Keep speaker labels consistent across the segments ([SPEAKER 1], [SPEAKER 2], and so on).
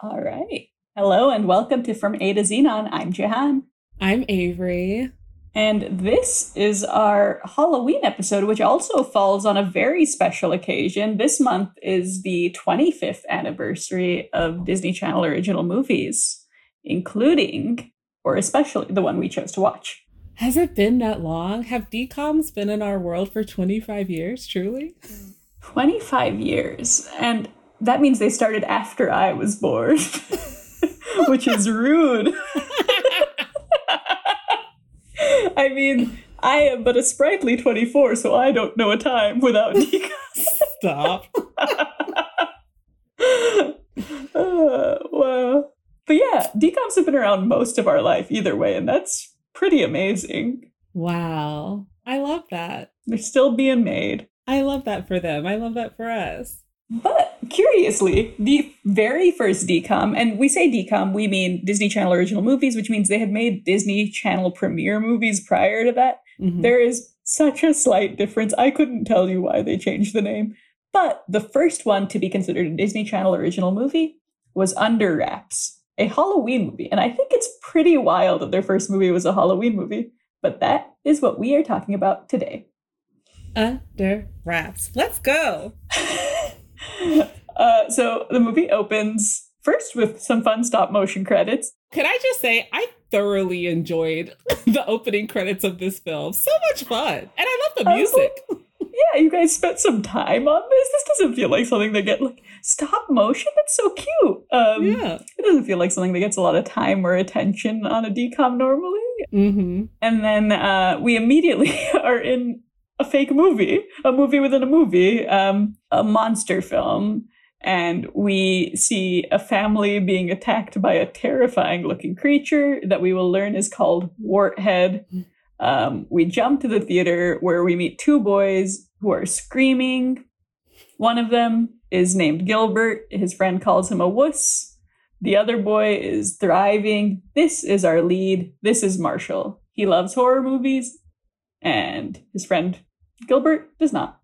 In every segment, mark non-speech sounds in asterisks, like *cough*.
[SPEAKER 1] All right. Hello and welcome to From A to Xenon. I'm Jahan.
[SPEAKER 2] I'm Avery.
[SPEAKER 1] And this is our Halloween episode, which also falls on a very special occasion. This month is the 25th anniversary of Disney Channel original movies, including, or especially, the one we chose to watch.
[SPEAKER 2] Has it been that long? Have DCOMs been in our world for 25 years, truly?
[SPEAKER 1] 25 years. And that means they started after I was born, *laughs* which is rude. I mean, I am but a sprightly 24, so I don't know a time without DCOMs.
[SPEAKER 2] Stop. *laughs*
[SPEAKER 1] uh, wow. But yeah, DCOMs have been around most of our life either way, and that's pretty amazing.
[SPEAKER 2] Wow. I love that.
[SPEAKER 1] They're still being made.
[SPEAKER 2] I love that for them. I love that for us.
[SPEAKER 1] But curiously, the very first DCOM, and we say DCOM, we mean Disney Channel original movies, which means they had made Disney Channel premiere movies prior to that.
[SPEAKER 2] Mhm.
[SPEAKER 1] There is such a slight difference. I couldn't tell you why they changed the name. But the first one to be considered a Disney Channel original movie was Under Wraps, a Halloween movie. And I think it's pretty wild that their first movie was a Halloween movie. But that is what we are talking about today.
[SPEAKER 2] Under wraps. Let's go. *laughs*
[SPEAKER 1] uh, so the movie opens first with some fun stop motion credits.
[SPEAKER 2] Can I just say, I thoroughly enjoyed *laughs* the opening credits of this film. So much fun. And I love the music.
[SPEAKER 1] Yeah, you guys spent some time on this. This doesn't feel like something that get like stop motion. That's so cute. Um,
[SPEAKER 2] yeah.
[SPEAKER 1] It doesn't feel like something that gets a lot of time or attention on a DCOM normally.
[SPEAKER 2] Mm-hmm.
[SPEAKER 1] And then uh, we immediately *laughs* are in a fake movie, a movie within a movie, um, a monster film. And we see a family being attacked by a terrifying looking creature that we will learn is called Warthead. Um, we jump to the theater where we meet two boys who are screaming. One of them is named Gilbert. His friend calls him a wuss. The other boy is thriving. This is our lead. This is Marshall. He loves horror movies, and his friend Gilbert does not.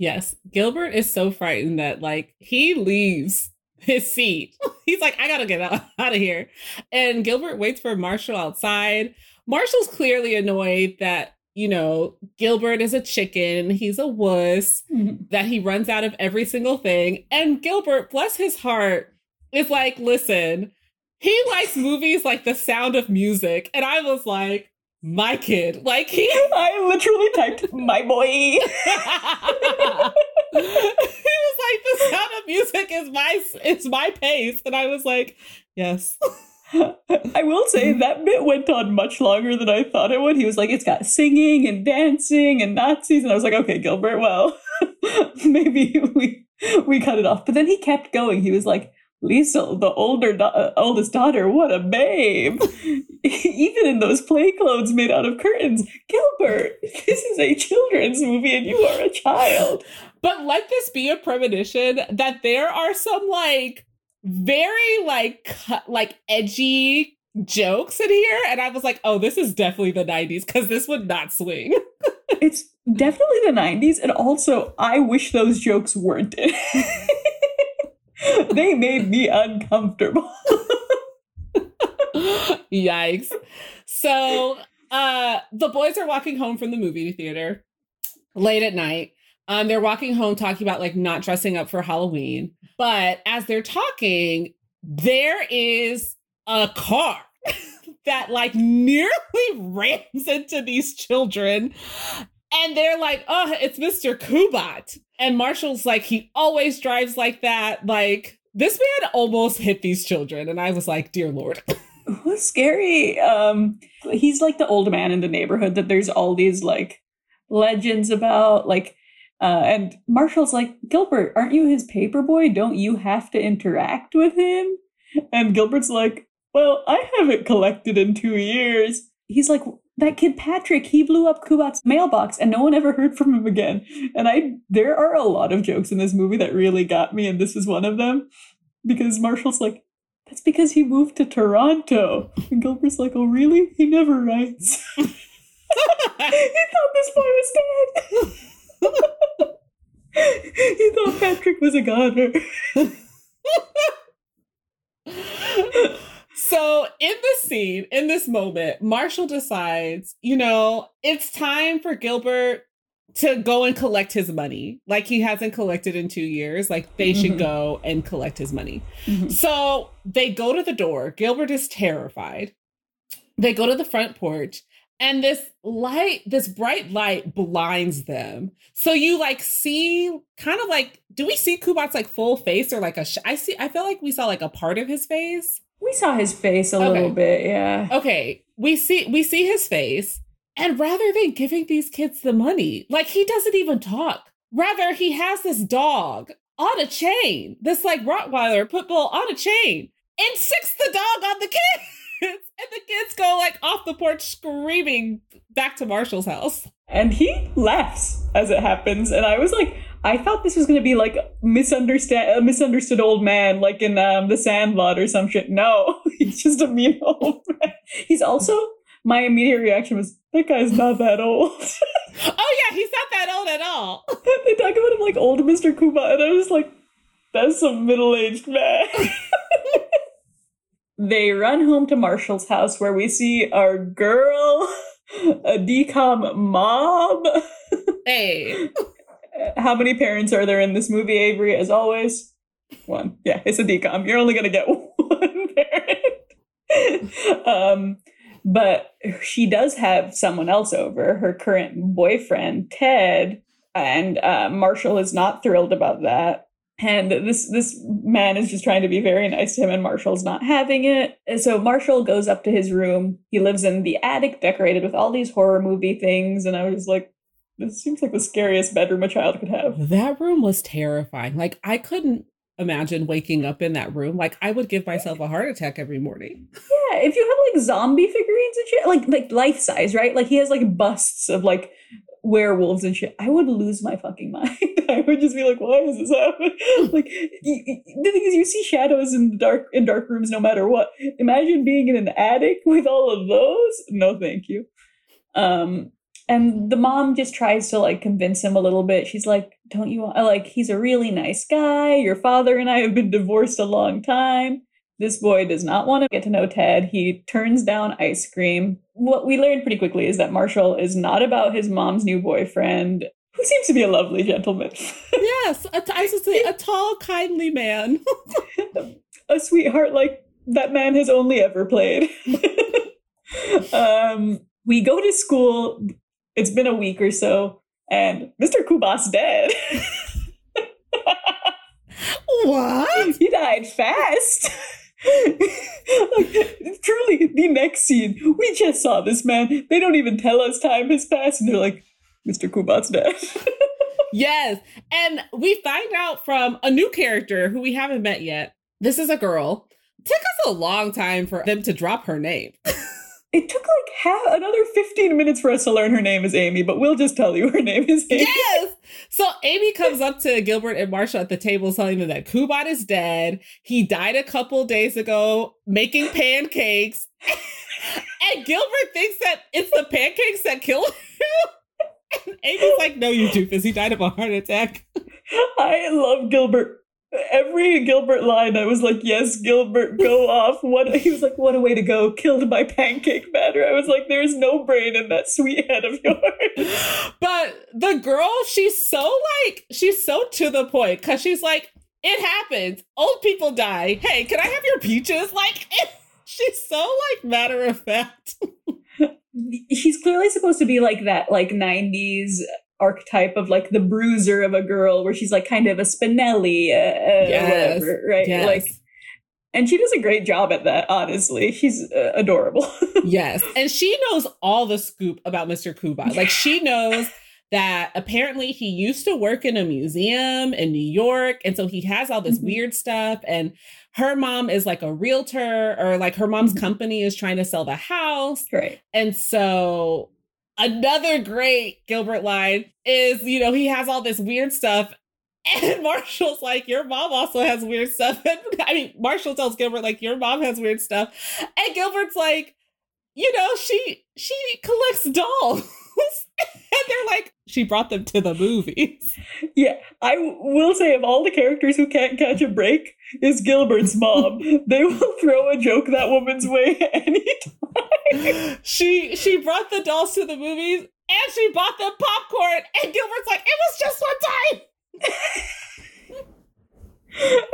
[SPEAKER 2] Yes. Gilbert is so frightened that like he leaves *laughs* his seat. *laughs* He's like, I gotta get out, *laughs* out of here. And Gilbert waits for Marshall outside. Marshall's clearly annoyed that, you know, Gilbert is a chicken, he's a wuss, mm-hmm. that he runs out of every single thing. And Gilbert, bless his heart, is like, listen, he likes movies like The Sound of Music. And I was like, my kid. Like he *laughs*
[SPEAKER 1] I literally typed my boy. *laughs* *laughs*
[SPEAKER 2] he was like, the sound of music is my it's my pace. And I was like, yes.
[SPEAKER 1] I will say that bit went on much longer than I thought it would. He was like, it's got singing and dancing and Nazis. And I was like, okay, Gilbert, well, maybe we we cut it off. But then he kept going. He was like, Lisa, the older da- uh, oldest daughter, what a babe. *laughs* Even in those play clothes made out of curtains. Gilbert, *laughs* this is a children's movie and you are a child.
[SPEAKER 2] But let this be a premonition that there are some like very like like edgy jokes in here. And I was like, oh, this is definitely the 90s because this would not swing. *laughs*
[SPEAKER 1] It's definitely the 90s. And also, I wish those jokes weren't. *laughs* they made me uncomfortable. *laughs*
[SPEAKER 2] Yikes. So uh the boys are walking home from the movie theater late at night. Um they're walking home talking about like not dressing up for Halloween. But as they're talking, there is a car *laughs* that like nearly rams into these children. And they're like, oh, it's Mr. Kubat. And Marshall's like, he always drives like that. Like, this man almost hit these children. And I was like, dear Lord. *laughs*
[SPEAKER 1] What's scary? Um, he's like the old man in the neighborhood that there's all these like legends about. Like, uh, and Marshall's like, Gilbert, aren't you his paper boy? Don't you have to interact with him? And Gilbert's like, well, I haven't collected in two years. He's like, that kid Patrick, he blew up Kubat's mailbox and no one ever heard from him again. And I, there are a lot of jokes in this movie that really got me, and this is one of them. Because Marshall's like, that's because he moved to Toronto. And Gilbert's like, oh, really? He never writes. *laughs* he thought this boy was dead. *laughs* he thought Patrick was a goner. *laughs*
[SPEAKER 2] so in this scene, in this moment, Marshall decides, you know, it's time for Gilbert to go and collect his money. Like he hasn't collected in two years. Like they should
[SPEAKER 1] Mhm.
[SPEAKER 2] go and collect his money.
[SPEAKER 1] Mhm.
[SPEAKER 2] So they go to the door. Gilbert is terrified. They go to the front porch, and this light, this bright light blinds them. So you like see kind of like, do we see Kubat's like full face or like a? Sh- I see. I feel like we saw like a part of his face.
[SPEAKER 1] We saw his face a
[SPEAKER 2] Okay.
[SPEAKER 1] little bit, yeah.
[SPEAKER 2] Okay, we see we see his face, and rather than giving these kids the money, like he doesn't even talk. Rather, he has this dog on a chain, this like Rottweiler pit bull on a chain, and sicks the dog on the kids. *laughs* And the kids go like off the porch screaming back to Marshall's house.
[SPEAKER 1] And he laughs as it happens, and I was like, I thought this was gonna be like misunderstand a misunderstood old man, like in um, The Sandlot or some shit. No, *laughs* he's just a mean *laughs* old man. He's also my immediate reaction was that guy's not that old. *laughs*
[SPEAKER 2] Oh yeah, he's not that old at all.
[SPEAKER 1] they talk about him like old Mr. Kubat, and I was like, that's some middle aged man. they run home to Marshall's house where we see our girl, a DCOM mob.
[SPEAKER 2] Hey,
[SPEAKER 1] How many parents are there in this movie, Avery? As always, one. Yeah, it's a DCOM. You're only gonna get *laughs* one parent. um, but she does have someone else over, her current boyfriend, Ted, and uh, Marshall is not thrilled about that. And this this man is just trying to be very nice to him, and Marshall's not having it. And so Marshall goes up to his room. He lives in the attic, decorated with all these horror movie things. And I was like, this seems like the scariest bedroom a child could have.
[SPEAKER 2] that room was terrifying. Like I couldn't imagine waking up in that room. Like I would give myself a heart attack every morning.
[SPEAKER 1] Yeah, if you have like zombie figurines and shit, like like life size, right? Like he has like busts of like werewolves and shit. I would lose my fucking *laughs* mind. I would just be like, why is this happening? *laughs* like y- y- the thing is, you see shadows in dark in dark rooms no matter what. Imagine being in an attic with all of those. No, thank you. Um. And the mom just tries to like convince him a little bit. She's like, "Don't you want, like he's a really nice guy. Your father and I have been divorced a long time." This boy does not want to get to know Ted. He turns down ice cream. What we learned pretty quickly is that Marshall is not about his mom's new boyfriend, who seems to be a lovely gentleman. *laughs*
[SPEAKER 2] yes, a t- I to say a tall, kindly man. *laughs*
[SPEAKER 1] a sweetheart like that man has only ever played. *laughs* um, we go to school. It's been a week or so, and Mr. Kubat's dead. *laughs*
[SPEAKER 2] what?
[SPEAKER 1] he died fast. *laughs* like, truly, the next scene, we just saw this man. They don't even tell us time has passed, and they're like, Mr. Kubat's dead. *laughs*
[SPEAKER 2] Yes, and we find out from a new character who we haven't met yet. This is a girl. took us a long time for them to drop her name.
[SPEAKER 1] It took like half, another 15 minutes for us to learn her name is Amy, but we'll just tell you her *laughs* name is Amy.
[SPEAKER 2] yes. So Amy comes up to Gilbert and Marshall at the table telling them that Kubat is dead. He died a couple days ago making pancakes. *laughs* and Gilbert thinks that it's the pancakes that killed him. *laughs* And Amy's like, no, you doofus. He died of a heart attack.
[SPEAKER 1] I love Gilbert. Every Gilbert line, I was like, "Yes, Gilbert, go *laughs* off!" What he was like, "What a way to go!" Killed by pancake batter. I was like, "There's no brain in that sweet head of yours." *laughs*
[SPEAKER 2] But the girl, she's so like, she's so to the point because she's like, it happens. Old people die. Hey, can I have your peaches? Like, *laughs* she's so like matter of fact.
[SPEAKER 1] He's clearly supposed to be like that, like '90s archetype of like the bruiser of a girl, where she's like kind of a Spinelli, uh, uh,
[SPEAKER 2] Yes,
[SPEAKER 1] whatever, right?
[SPEAKER 2] yes.
[SPEAKER 1] Like, and she does a great job at that. Honestly, she's uh, adorable. *laughs*
[SPEAKER 2] yes. And she knows all the scoop about Mr. Kubat. *laughs* Like, she knows that apparently he used to work in a museum in New York. And so he has all this
[SPEAKER 1] Mhm.
[SPEAKER 2] weird stuff. And her mom is like a realtor, or like her mom's
[SPEAKER 1] Mhm.
[SPEAKER 2] company is trying to sell the house.
[SPEAKER 1] right.
[SPEAKER 2] And so another great Gilbert line is, you know, he has all this weird stuff. And *laughs* Marshall's like, Your mom also has weird stuff. *laughs* And I mean, Marshall tells Gilbert, like, your mom has weird stuff. And Gilbert's like, you know, she she collects dolls. *laughs* *laughs* and they're like, she brought them to the movies.
[SPEAKER 1] Yeah, I will say of all the characters who can't catch a break is Gilbert's mom. *laughs* they will throw a joke that woman's way *laughs* anytime.
[SPEAKER 2] she she brought the dolls to the movies and she bought them popcorn. And Gilbert's like, it was just one time.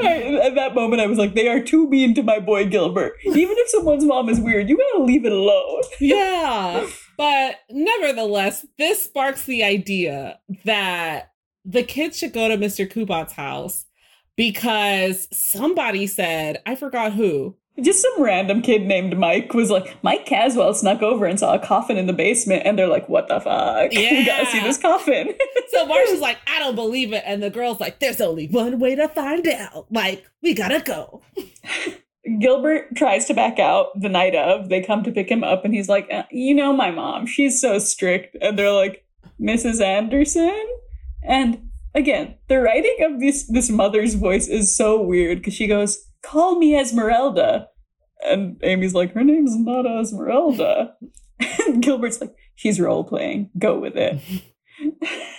[SPEAKER 1] I, at that moment, I was like, they are too mean to my boy Gilbert. Even if someone's mom is weird, you gotta leave it alone.
[SPEAKER 2] yeah. But nevertheless, this sparks the idea that the kids should go to Mr. Kubat's house because somebody said, I forgot who,
[SPEAKER 1] Just some random kid named Mike was like, Mike Caswell snuck over and saw a coffin in the basement, and they're like, what the fuck? *laughs* we gotta see this coffin. *laughs*
[SPEAKER 2] So Marshall's like, I don't believe it. And the girl's like, there's only one way to find out. Like, we gotta go. *laughs*
[SPEAKER 1] Gilbert tries to back out the night of. They come to pick him up, and he's like, uh, You know, my mom, she's so strict. And they're like, Mrs. Anderson? And again, the writing of this, this mother's voice is so weird because she goes, Call me Esmeralda. And Amy's like, Her name's not Esmeralda. *laughs* and Gilbert's like, She's role playing. Go with it. *laughs*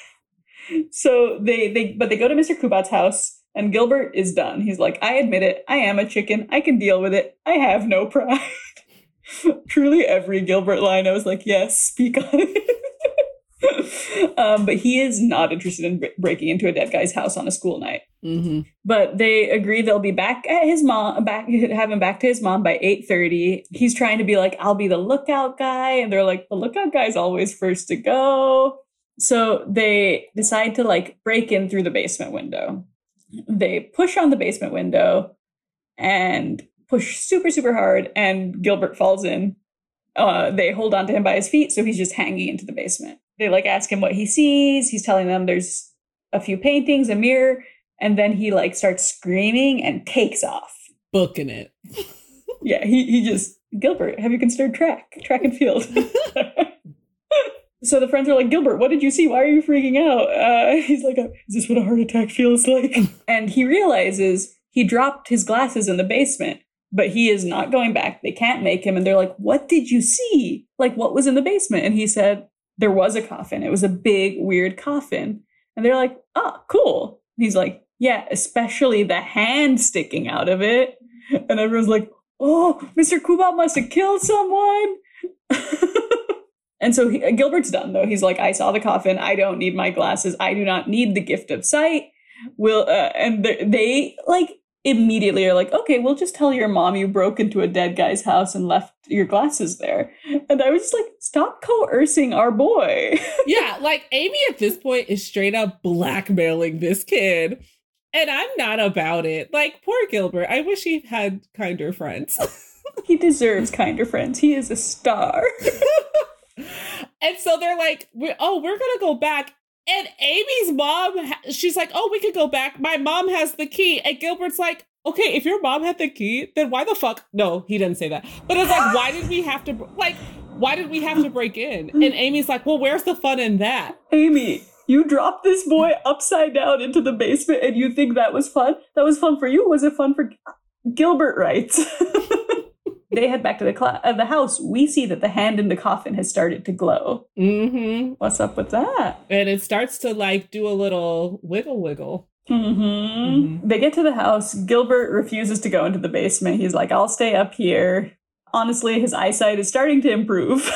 [SPEAKER 1] *laughs* so they, they, but they go to Mr. Kubat's house. And Gilbert is done. He's like, I admit it. I am a chicken. I can deal with it. I have no pride. *laughs* Truly, every Gilbert line, I was like, yes, speak on it. *laughs* um, but he is not interested in bre- breaking into a dead guy's house on a school night.
[SPEAKER 2] Mm-hmm.
[SPEAKER 1] But they agree they'll be back at his mom, back have him back to his mom by eight thirty. He's trying to be like, I'll be the lookout guy, and they're like, the lookout guy's always first to go. So they decide to like break in through the basement window. They push on the basement window and push super super hard, and Gilbert falls in. Uh, they hold on to him by his feet, so he's just hanging into the basement. They like ask him what he sees. He's telling them there's a few paintings, a mirror, and then he like starts screaming and takes off.
[SPEAKER 2] Booking it. *laughs*
[SPEAKER 1] Yeah, he he just Gilbert, have you considered track, track and field? *laughs* so the friends are like, Gilbert, what did you see? Why are you freaking out? Uh, *laughs* he's like, is this what a heart attack feels like? *laughs* and he realizes he dropped his glasses in the basement, but he is not going back. They can't make him, and they're like, what did you see? Like, what was in the basement? And he said there was a coffin. It was a big, weird coffin. And they're like, oh, cool. He's like, yeah, especially the hand sticking out of it. And everyone's like, oh, Mr. Kubat must have killed someone. *laughs* and so he, Gilbert's done, though. He's like, I saw the coffin. I don't need my glasses. I do not need the gift of sight. Will uh, and they, they like immediately are like, okay, we'll just tell your mom you broke into a dead guy's house and left your glasses there. And I was just like, stop coercing our boy. *laughs*
[SPEAKER 2] yeah, like Amy at this point is straight up blackmailing this kid. And I'm not about it. Like, poor Gilbert. I wish he had kinder friends. *laughs*
[SPEAKER 1] he deserves kinder friends. He is a star. *laughs*
[SPEAKER 2] and so they're like, we oh, we're going to go back. And Amy's mom, she's like, oh, we could go back. My mom has the key. And Gilbert's like, okay, if your mom had the key, then why the fuck? No, he didn't say that. But it's like, why did we have to, like, why did we have to break in? And Amy's like, well, where's the fun in that?
[SPEAKER 1] Amy, you dropped this boy upside down into the basement and you think that was fun? That was fun for you? Was it fun for Gilbert writes? *laughs* they head back to the cla- uh, the house. We see that the hand in the coffin has started to glow.
[SPEAKER 2] Mm-hmm.
[SPEAKER 1] What's up with that?
[SPEAKER 2] And it starts to like do a little wiggle wiggle.
[SPEAKER 1] Mm-hmm.
[SPEAKER 2] Mhm.
[SPEAKER 1] They get to the house. Gilbert refuses to go into the basement. He's like, I'll stay up here. Honestly, his eyesight is starting to improve.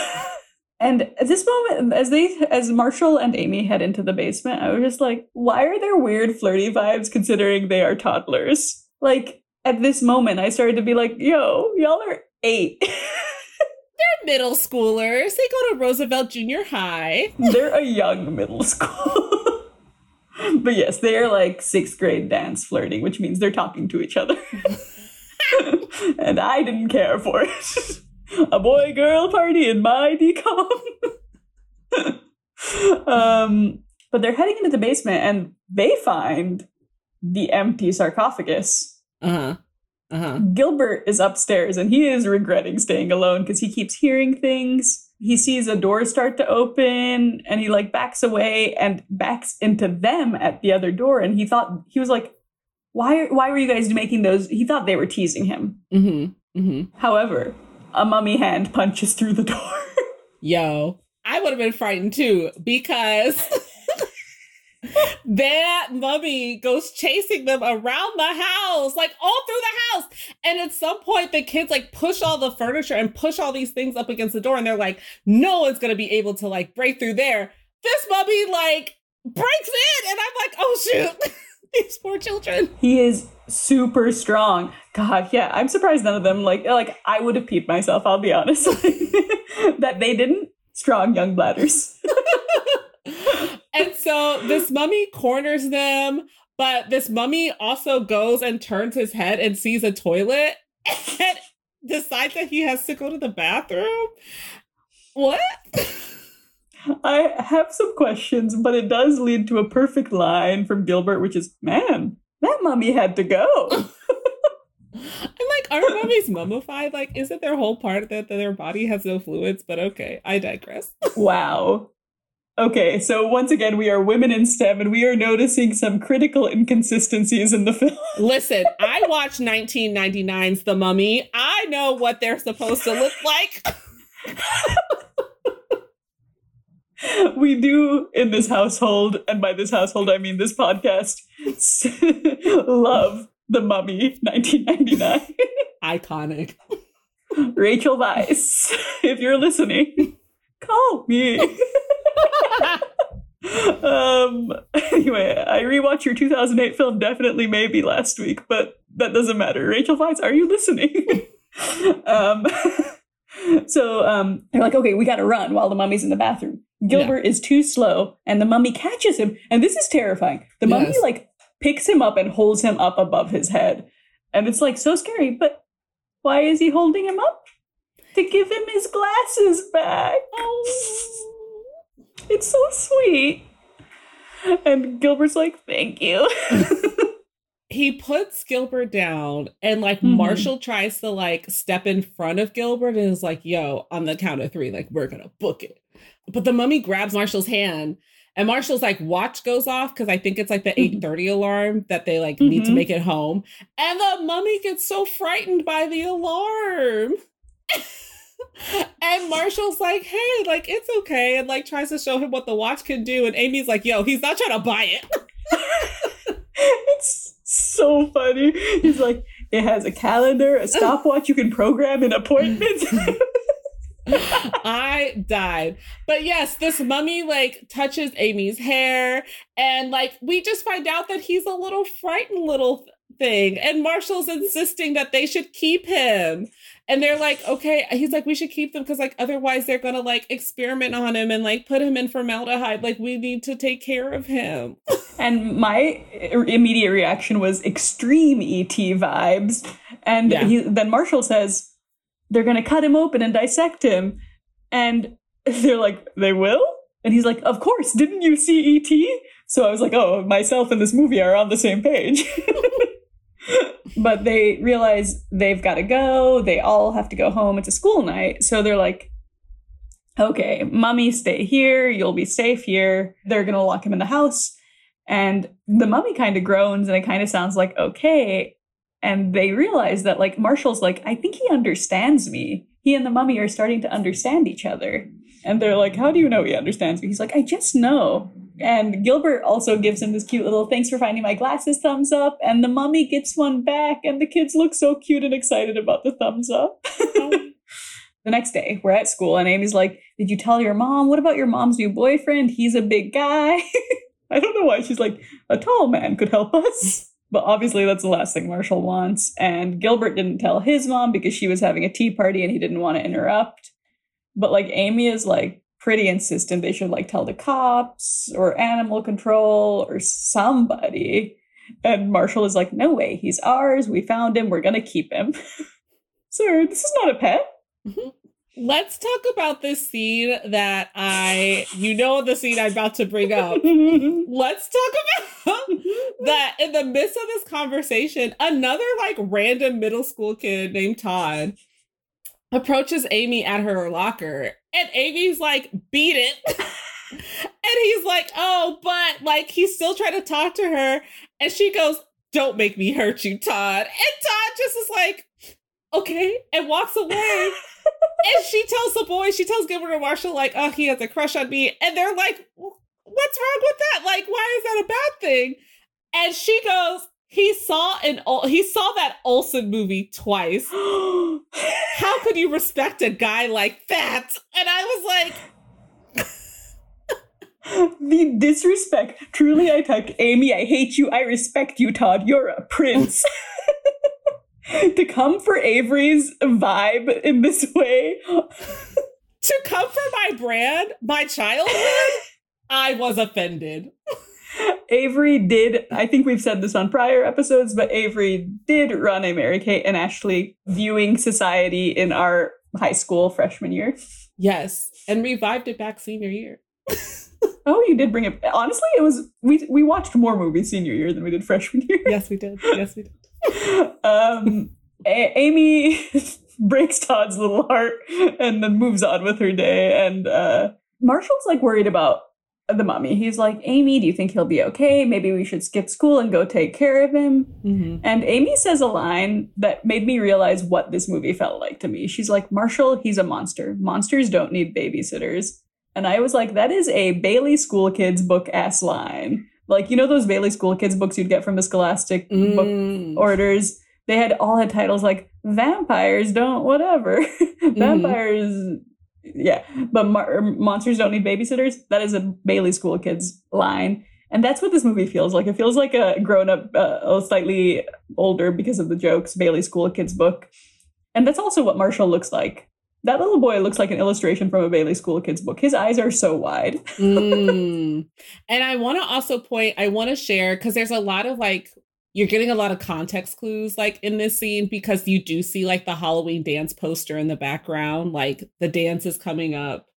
[SPEAKER 1] *laughs* and at this moment, as they as Marshall and Amy head into the basement, I was just like, why are there weird flirty vibes considering they are toddlers? Like at this moment, I started to be like, yo, y'all are eight. *laughs*
[SPEAKER 2] They're middle schoolers. They go to Roosevelt Junior High. *laughs*
[SPEAKER 1] They're a young middle school. *laughs* but yes, they are like sixth grade dance flirting, which means they're talking to each other. and I didn't care for it. a boy girl party in my DCOM. um, but they're heading into the basement and they find the empty sarcophagus.
[SPEAKER 2] Uh huh. Uh huh.
[SPEAKER 1] Gilbert is upstairs and he is regretting staying alone because he keeps hearing things. He sees a door start to open and he like backs away and backs into them at the other door. And he thought, he was like, why, why were you guys making those? He thought they were teasing him.
[SPEAKER 2] Mm hmm. Mm hmm.
[SPEAKER 1] However, a mummy hand punches through the door. *laughs*
[SPEAKER 2] Yo. I would have been frightened too because *laughs* *laughs* that mummy goes chasing them around the house, like all through the house. And at some point, the kids like push all the furniture and push all these things up against the door, and they're like, no one's gonna be able to like break through there. This mummy like breaks in, and I'm like, oh shoot. *laughs* These poor children.
[SPEAKER 1] He is super strong. God, yeah, I'm surprised none of them like like I would have peed myself. I'll be honest, *laughs* that they didn't. Strong young bladders.
[SPEAKER 2] And so this mummy corners them, but this mummy also goes and turns his head and sees a toilet and decides that he has to go to the bathroom. What?
[SPEAKER 1] I have some questions, but it does lead to a perfect line from Gilbert, which is, "Man, that mummy had to go." *laughs*
[SPEAKER 2] I'm like, are mummies mummified? Like, isn't their whole part that their body has no fluids? But okay, I digress.
[SPEAKER 1] wow. Okay, so once again, we are women in STEM and we are noticing some critical inconsistencies in the film. *laughs*
[SPEAKER 2] Listen, I watched 1999's The Mummy. I know what they're supposed to look like.
[SPEAKER 1] we do in this household, and by this household I mean this podcast, *laughs* love the Mummy 1999. *laughs*
[SPEAKER 2] Iconic.
[SPEAKER 1] Rachel Weisz, if you're listening, call me. um. Anyway, I rewatched your 2008 film. Definitely, maybe last week, but that doesn't matter. Rachel Weisz, are you listening? *laughs* um. *laughs* So um, they're like, okay, we got to run while the mummy's in the bathroom. Gilbert yeah. is too slow, and the mummy catches him. And this is terrifying. The yes. mummy like picks him up and holds him up above his head, and it's like so scary. But why is he holding him up? To give him his glasses back. Oh, it's so sweet. And Gilbert's like, thank you. *laughs*
[SPEAKER 2] he puts Gilbert down and like mm-hmm. Marshall tries to like step in front of Gilbert and is like, yo, on the count of three, like we're gonna book it. But the mummy grabs Marshall's hand and Marshall's like watch goes off because I think it's like the 8:30 mm-hmm. alarm that they like mm-hmm. need to mm-hmm. make it home. And the mummy gets so frightened by the alarm. *laughs* and Marshall's like, hey, like it's okay, and like tries to show him what the watch can do. And Amy's like, yo, he's not trying to buy
[SPEAKER 1] it. *laughs* it's so funny. He's like, it has a calendar, a stopwatch you can program in appointments.
[SPEAKER 2] I died. But yes, this mummy like touches Amy's hair and like we just find out that he's a little frightened little thing and Marshall's insisting that they should keep him. And they're like, okay, he's like, we should keep them because like otherwise they're gonna like experiment on him and like put him in formaldehyde. Like we need to take care of him. *laughs*
[SPEAKER 1] and my immediate reaction was extreme ET vibes. And yeah. he, then Marshall says, they're gonna cut him open and dissect him. And *laughs* they're like, they will? And he's like, of course, didn't you see ET? So I was like, oh, myself and this movie are on the same page. *laughs* *laughs* but they realize they've got to go. They all have to go home. It's a school night. So they're like, okay, mummy, stay here. You'll be safe here. They're going to lock him in the house. And the mummy kind of groans and it kind of sounds like, okay. And they realize that, like, Marshall's like, I think he understands me. He and the mummy are starting to understand each other. And they're like, How do you know he understands me? He's like, I just know. And Gilbert also gives him this cute little thanks for finding my glasses thumbs up. And the mummy gets one back, and the kids look so cute and excited about the thumbs up. *laughs* the next day, we're at school, and Amy's like, Did you tell your mom? What about your mom's new boyfriend? He's a big guy. *laughs* I don't know why she's like, A tall man could help us. But obviously, that's the last thing Marshall wants. And Gilbert didn't tell his mom because she was having a tea party and he didn't want to interrupt. But like, Amy is like, pretty insistent they should like tell the cops or animal control or somebody. And Marshall is like, no way, he's ours. We found him. We're going to keep him. *laughs* Sir, this is not a pet.
[SPEAKER 2] Mm-hmm. Let's talk about this scene that I, you know, the scene I'm about to bring up. *laughs* Let's talk about that in the midst of this conversation, another like random middle school kid named Todd approaches Amy at her locker and Amy's like, beat it. *laughs* and he's like, oh, but like he's still trying to talk to her. And she goes, don't make me hurt you, Todd. And Todd just is like, okay, and walks away. *laughs* and she tells the boy, she tells Gilbert and Marshall, like, oh, he has a crush on me. And they're like, what's wrong with that? Like, why is that a bad thing? And she goes, he saw an he saw that Olsen movie twice. *gasps* How could you respect a guy like that? And I was
[SPEAKER 1] like *laughs* The disrespect. Truly I tuck Amy, I hate you, I respect you, Todd. You're a prince. *laughs* *laughs* to come for Avery's vibe in this way.
[SPEAKER 2] to come for my brand, my childhood, I was offended.
[SPEAKER 1] Avery did, I think we've said this on prior episodes, but Avery did run a Mary Kate and Ashley viewing society in our high school freshman year.
[SPEAKER 2] Yes, and revived it back senior year. *laughs*
[SPEAKER 1] oh, you did bring it. Honestly, it was we we watched more movies senior year than we did freshman year.
[SPEAKER 2] Yes, we did. Yes, we did. *laughs*
[SPEAKER 1] um, a- Amy *laughs* breaks Todd's little heart and then moves on with her day, and uh, Marshall's like worried about the mummy. He's like, Amy, do you think he'll be okay? Maybe we should skip school and go take care of him. Mm-hmm. And Amy says a line that made me realize what this movie felt like to me. She's like, Marshall, he's a monster. Monsters don't need babysitters. And I was like, that is a Bailey School Kids book ass line. Like, you know, those Bailey School Kids books you'd get from the Scholastic mm. book orders? They had all had titles like Vampires Don't Whatever. *laughs* Mm-hmm. Yeah, but mar- monsters don't need babysitters. That is a Bailey School Kids line, and that's what this movie feels like. It feels like a grown up, uh, slightly older because of the jokes Bailey School Kids book, and that's also what Marshall looks like. That little boy looks like an illustration from a Bailey School Kids book. His eyes are so wide.
[SPEAKER 2] mm. *laughs* And I want to also point, I want to share because there's a lot of like you're getting a lot of context clues like in this scene because you do see like the Halloween dance poster in the background. Like the dance is coming up.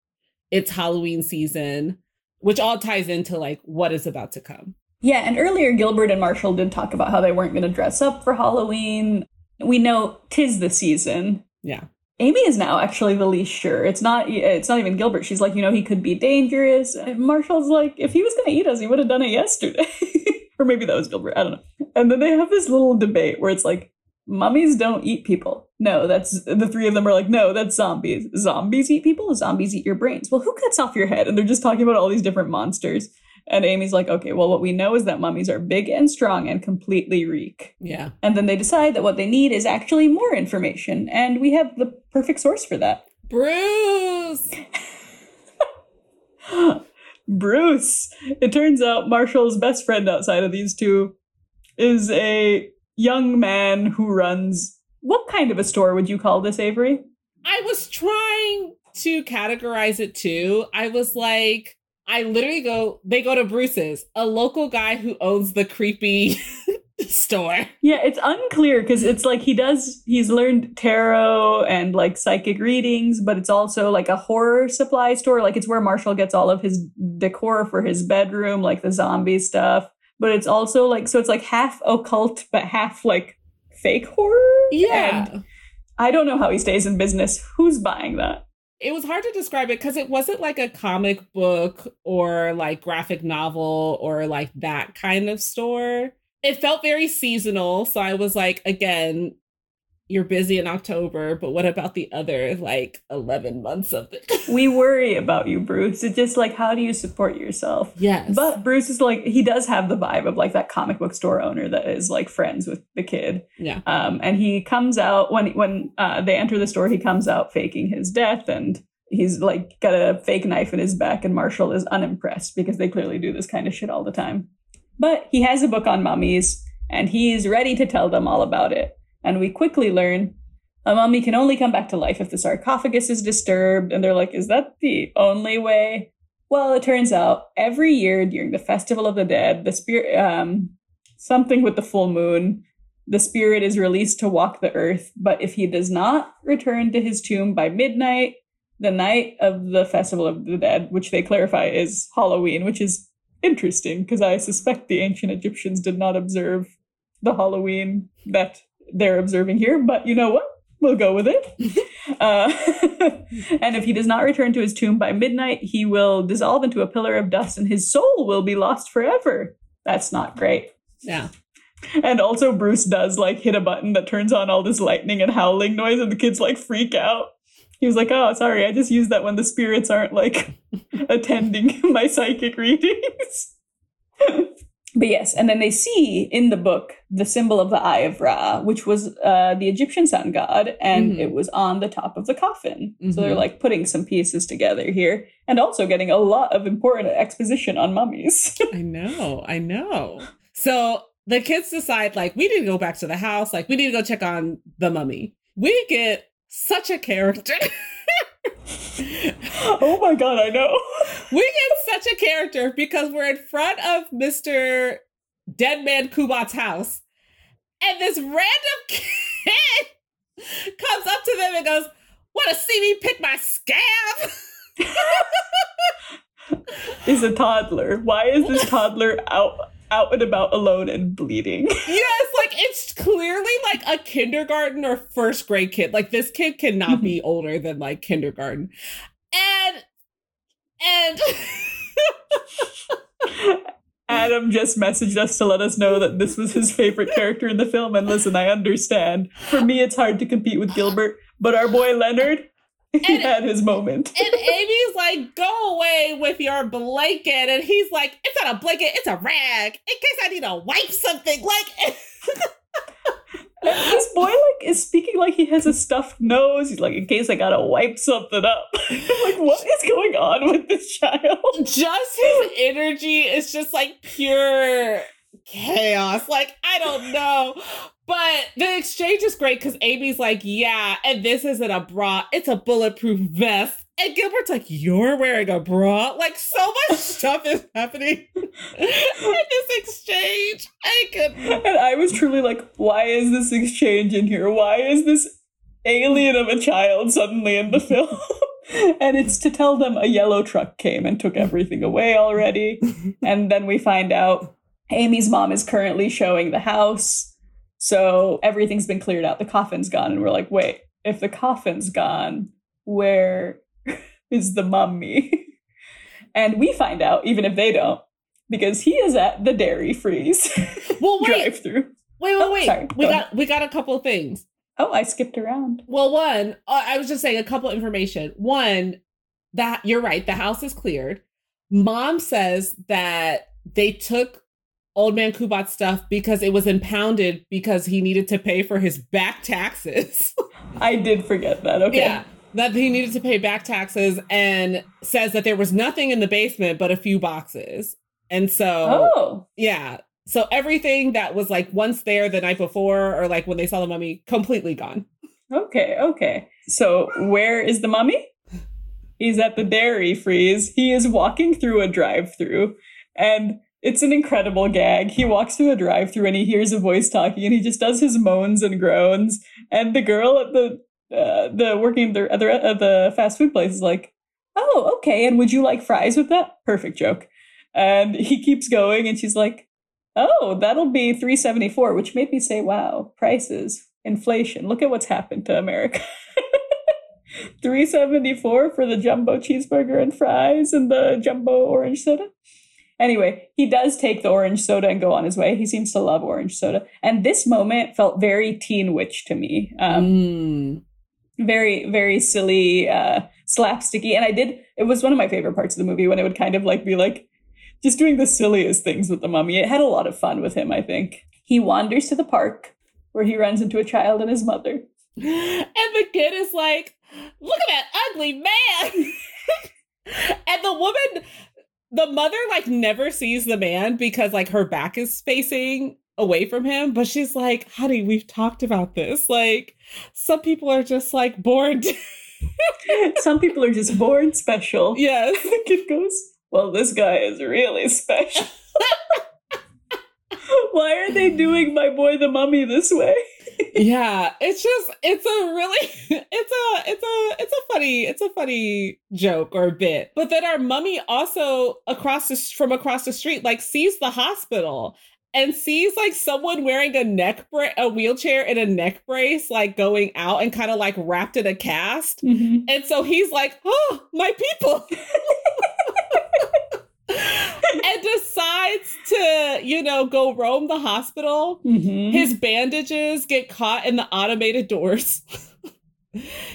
[SPEAKER 2] It's Halloween season, which all ties into like what is about to come.
[SPEAKER 1] Yeah, and earlier Gilbert and Marshall did talk about how they weren't going to dress up for Halloween. We know tis the season.
[SPEAKER 2] Yeah.
[SPEAKER 1] Amy is now actually the least sure. It's not. It's not even Gilbert. She's like, you know, he could be dangerous. And Marshall's like, if he was going to eat us, he would have done it yesterday. *laughs* *laughs* or maybe that was Gilbert. I don't know. And then they have this little debate where it's like, mummies don't eat people. No, that's the three of them are like, no, that's zombies. Zombies eat people. Zombies eat your brains. Well, who cuts off your head? And they're just talking about all these different monsters. And Amy's like, okay, well, what we know is that mummies are big and strong and completely reek.
[SPEAKER 2] Yeah.
[SPEAKER 1] And then they decide that what they need is actually more information. And we have the perfect source for that.
[SPEAKER 2] Bruce! *laughs*
[SPEAKER 1] Bruce. It turns out Marshall's best friend outside of these two is a young man who runs. What kind of a store would you call this, Avery?
[SPEAKER 2] I was trying to categorize it too. I was like, I literally go, they go to Bruce's, a local guy who owns the creepy *laughs* *laughs* store.
[SPEAKER 1] Yeah, it's unclear because it's like he does, he's learned tarot and like psychic readings, but it's also like a horror supply store. Like it's where Marshall gets all of his decor for his bedroom, like the zombie stuff. But it's also like, so it's like half occult, but half like fake horror.
[SPEAKER 2] Yeah.
[SPEAKER 1] And I don't know how he stays in business. Who's buying that?
[SPEAKER 2] it was hard to describe it because it wasn't like a comic book or like graphic novel or like that kind of store it felt very seasonal. So I was like, again, you're busy in October, but what about the other like 11 months of it? *laughs*
[SPEAKER 1] we worry about you, Bruce. It's just like, how do you support yourself?
[SPEAKER 2] Yes.
[SPEAKER 1] But Bruce is like, he does have the vibe of like that comic book store owner that is like friends with the kid.
[SPEAKER 2] Yeah.
[SPEAKER 1] Um, and he comes out when, when uh, they enter the store, he comes out faking his death and he's like got a fake knife in his back and Marshall is unimpressed because they clearly do this kind of shit all the time. But he has a book on mummies, and he's ready to tell them all about it. And we quickly learn a mummy can only come back to life if the sarcophagus is disturbed. And they're like, is that the only way? Well, it turns out every year during the Festival of the Dead, the spirit, um, something with the full moon, the spirit is released to walk the earth. But if he does not return to his tomb by midnight, the night of the Festival of the Dead, which they clarify is Halloween, which is interesting because I suspect the ancient Egyptians did not observe the Halloween that they're observing here, but you know what? We'll go with it. *laughs* uh, *laughs* and if he does not return to his tomb by midnight, he will dissolve into a pillar of dust and his soul will be lost forever. That's not great.
[SPEAKER 2] Yeah.
[SPEAKER 1] And also, Bruce does like hit a button that turns on all this lightning and howling noise, and the kids like freak out. He was like, "Oh, sorry, I just use that when the spirits aren't like *laughs* attending *laughs* my psychic readings." *laughs* but yes, and then they see in the book the symbol of the Eye of Ra, which was uh, the Egyptian sun god, and
[SPEAKER 2] Mhm.
[SPEAKER 1] it was on the top of the coffin. So they're
[SPEAKER 2] Mhm.
[SPEAKER 1] like putting some pieces together here, and also getting a lot of important exposition on mummies.
[SPEAKER 2] I know, I know. So the kids decide, like, we need to go back to the house. Like, we need to go check on the mummy. We get such a character. *laughs*
[SPEAKER 1] oh my god, I know.
[SPEAKER 2] we get such a character because we're in front of Mr. Dead Man Kubat's house. And this random *laughs* kid comes up to them and goes, Want to see me pick my scab? *laughs*
[SPEAKER 1] Is a toddler. Why is this toddler out out and about alone and bleeding? *laughs*
[SPEAKER 2] yes, like it's clearly like a kindergarten or first grade kid. Like this kid cannot mm-hmm. be older than like kindergarten. And and *laughs*
[SPEAKER 1] Adam just messaged us to let us know that this was his favorite character in the film. And listen, I understand. For me, it's hard to compete with Gilbert, but our boy Leonard, *laughs* he had his moment.
[SPEAKER 2] and Amy's like, go away with your blanket. And he's like, it's not a blanket, it's a rag. In case I need to wipe something. Like
[SPEAKER 1] And this boy like is speaking like he has a stuffed nose. He's like, in case I gotta wipe something up. *laughs* like, what is going on with this child?
[SPEAKER 2] just his energy is just like pure chaos. Like, I don't know. But the exchange is great because Amy's like, yeah, and this isn't a bra, it's a bulletproof vest. And Gilbert's like, you're wearing a bra? Like, so much *laughs* stuff is happening *laughs* in this exchange. I could.
[SPEAKER 1] And I was truly like, why is this exchange in here? Why is this alien of a child suddenly in the film? *laughs* and it's to tell them a yellow truck came and took everything away already. and then we find out Amy's mom is currently showing the house. So everything's been cleared out. The coffin's gone. And we're like, wait, if the coffin's gone, where *laughs* is the mummy? *laughs* and we find out, even if they don't, because he is at the dairy freeze *laughs*
[SPEAKER 2] Well, wait,
[SPEAKER 1] drive through.
[SPEAKER 2] wait, wait,
[SPEAKER 1] Oh,
[SPEAKER 2] wait.
[SPEAKER 1] sorry.
[SPEAKER 2] We
[SPEAKER 1] Go
[SPEAKER 2] got we got a couple things.
[SPEAKER 1] Oh, I skipped around.
[SPEAKER 2] Well, one, uh, I was just saying a couple information. One, that you're right, the house is cleared. Mom says that they took old man Kubat's stuff because it was impounded because he needed to pay for his back taxes. *laughs*
[SPEAKER 1] I did forget that. Okay.
[SPEAKER 2] Yeah. That he needed to pay back taxes and says that there was nothing in the basement but a few boxes. And so
[SPEAKER 1] Oh.
[SPEAKER 2] yeah. So everything that was like once there the night before or like when they saw the mummy, completely gone.
[SPEAKER 1] Okay. Okay. So where is the mummy? He's at the dairy freeze. He is walking through a drive-through, and it's an incredible gag. He walks through a drive-through and he hears a voice talking, and he just does his moans and groans. And the girl at the uh, the working the at the at the fast food place is like, "Oh, okay. And would you like fries with that?" Perfect joke. And *laughs* he keeps going, and she's like, "Oh, that'll be three seventy four, which made me say, "Wow, prices, inflation. Look at what's happened to America." *laughs* 374 for the jumbo cheeseburger and fries and the jumbo orange soda. Anyway, he does take the orange soda and go on his way. He seems to love orange soda. And this moment felt very teen witch to me. Um,
[SPEAKER 2] Mm.
[SPEAKER 1] very very silly uh slapsticky and i did it was one of my favorite parts of the movie when it would kind of like be like just doing the silliest things with the mummy it had a lot of fun with him i think he wanders to the park where he runs into a child and his mother *laughs*
[SPEAKER 2] And the kid is like, look at that ugly man. *laughs* and the woman, the mother, like, never sees the man because, like, her back is facing away from him. But she's like, honey, we've talked about this. Like, some people are just like born. *laughs*
[SPEAKER 1] some people are just born special
[SPEAKER 2] yes. *laughs*
[SPEAKER 1] the kid goes well this guy is really special *laughs* why are they doing my boy the mummy this way
[SPEAKER 2] yeah it's just it's a really *laughs* it's a it's a it's a funny it's a funny joke or bit but then our mummy also across the from across the street like sees the hospital and sees like someone wearing a neck bra- a wheelchair and a neck brace like going out and kind of like wrapped in a cast. Mm-hmm. And so he's like oh my people *laughs* *laughs* and decides to, you know, go roam the hospital.
[SPEAKER 1] Mhm.
[SPEAKER 2] His bandages get caught in the automated doors. *laughs*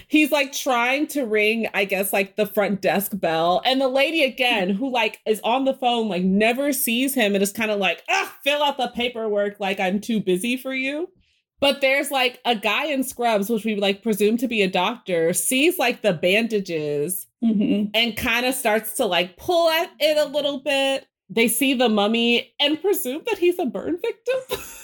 [SPEAKER 2] He's like trying to ring, I guess, like the front desk bell. And the lady again, who like is on the phone, like never sees him and is kind of like, ah, fill out the paperwork like I'm too busy for you. But there's like a guy in scrubs, which we like presume to be a doctor, sees like the bandages
[SPEAKER 1] Mhm.
[SPEAKER 2] and kind of starts to like pull at it a little bit. They see the mummy and presume that he's a burn victim. *laughs*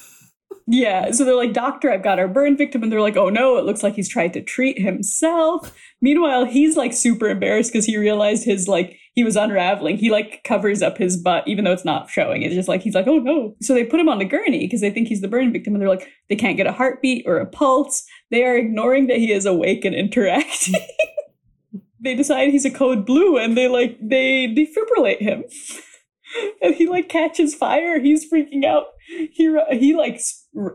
[SPEAKER 1] Yeah, so they're like, Doctor, I've got our burn victim. And they're like, oh no, it looks like he's tried to treat himself. Meanwhile, he's like super embarrassed because he realized his like, he was unraveling. He like covers up his butt, even though it's not showing. It's just like, he's like, oh no. So they put him on the gurney because they think he's the burn victim. And they're like, they can't get a heartbeat or a pulse. They are ignoring that he is awake and interacting. *laughs* they decide he's a code blue and they like, they defibrillate him. *laughs* and he like catches fire. He's freaking out. He he like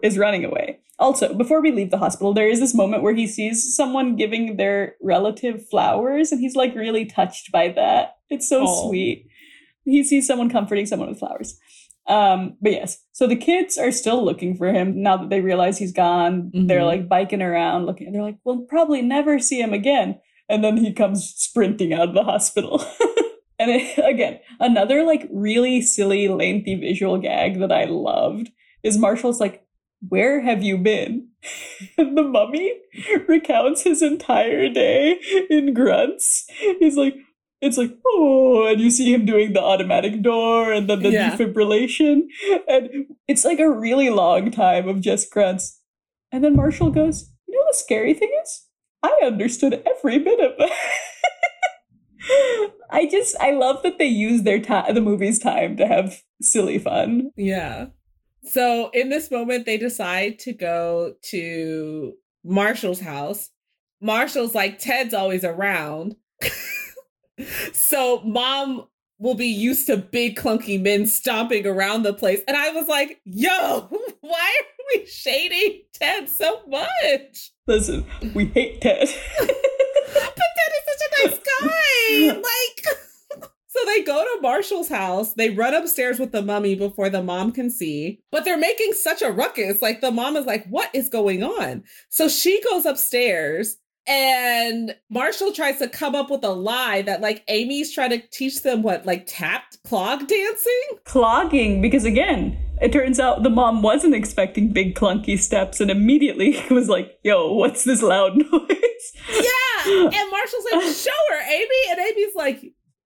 [SPEAKER 1] is running away. Also, before we leave the hospital, there is this moment where he sees someone giving their relative flowers, and he's like really touched by that. It's so
[SPEAKER 2] Aw.
[SPEAKER 1] sweet. He sees someone comforting someone with flowers. Um, but yes, so the kids are still looking for him now that they realize he's gone. They're
[SPEAKER 2] Mhm.
[SPEAKER 1] like biking around looking. They're like, we'll probably never see him again. And then he comes sprinting out of the hospital. *laughs* and it, *laughs* again, another like really silly, lengthy visual gag that I loved is Marshall's like, Where have you been? And *laughs* the mummy recounts his entire day in grunts. He's like, it's like, oh, and you see him doing the automatic door and then the
[SPEAKER 2] Yeah.
[SPEAKER 1] defibrillation. And it's like a really long time of just grunts. And then Marshall goes, You know, the scary thing is, I understood every bit of that. *laughs* I just, I love that they use their time, the movie's time to have silly fun.
[SPEAKER 2] Yeah. So in this moment, they decide to go to Marshall's house. Marshall's like, Ted's always around. *laughs* so mom will be used to big clunky men stomping around the place. And I was like, yo, *laughs* why are we shading Ted so much?
[SPEAKER 1] Listen, we hate Ted. *laughs*
[SPEAKER 2] But Ted is such a nice guy. *laughs* Like, *laughs* so they go to Marshall's house. They run upstairs with the mummy before the mom can see, but they're making such a ruckus. Like, the mom is like, What is going on? So she goes upstairs. And Marshall tries to come up with a lie that like Amy's trying to teach them what like tapped clog dancing.
[SPEAKER 1] Clogging, because again, it turns out the mom wasn't expecting big clunky steps and immediately *laughs* was like, yo, what's this loud *laughs* noise?
[SPEAKER 2] Yeah. And Marshall's like, show her, Amy. And Amy's like,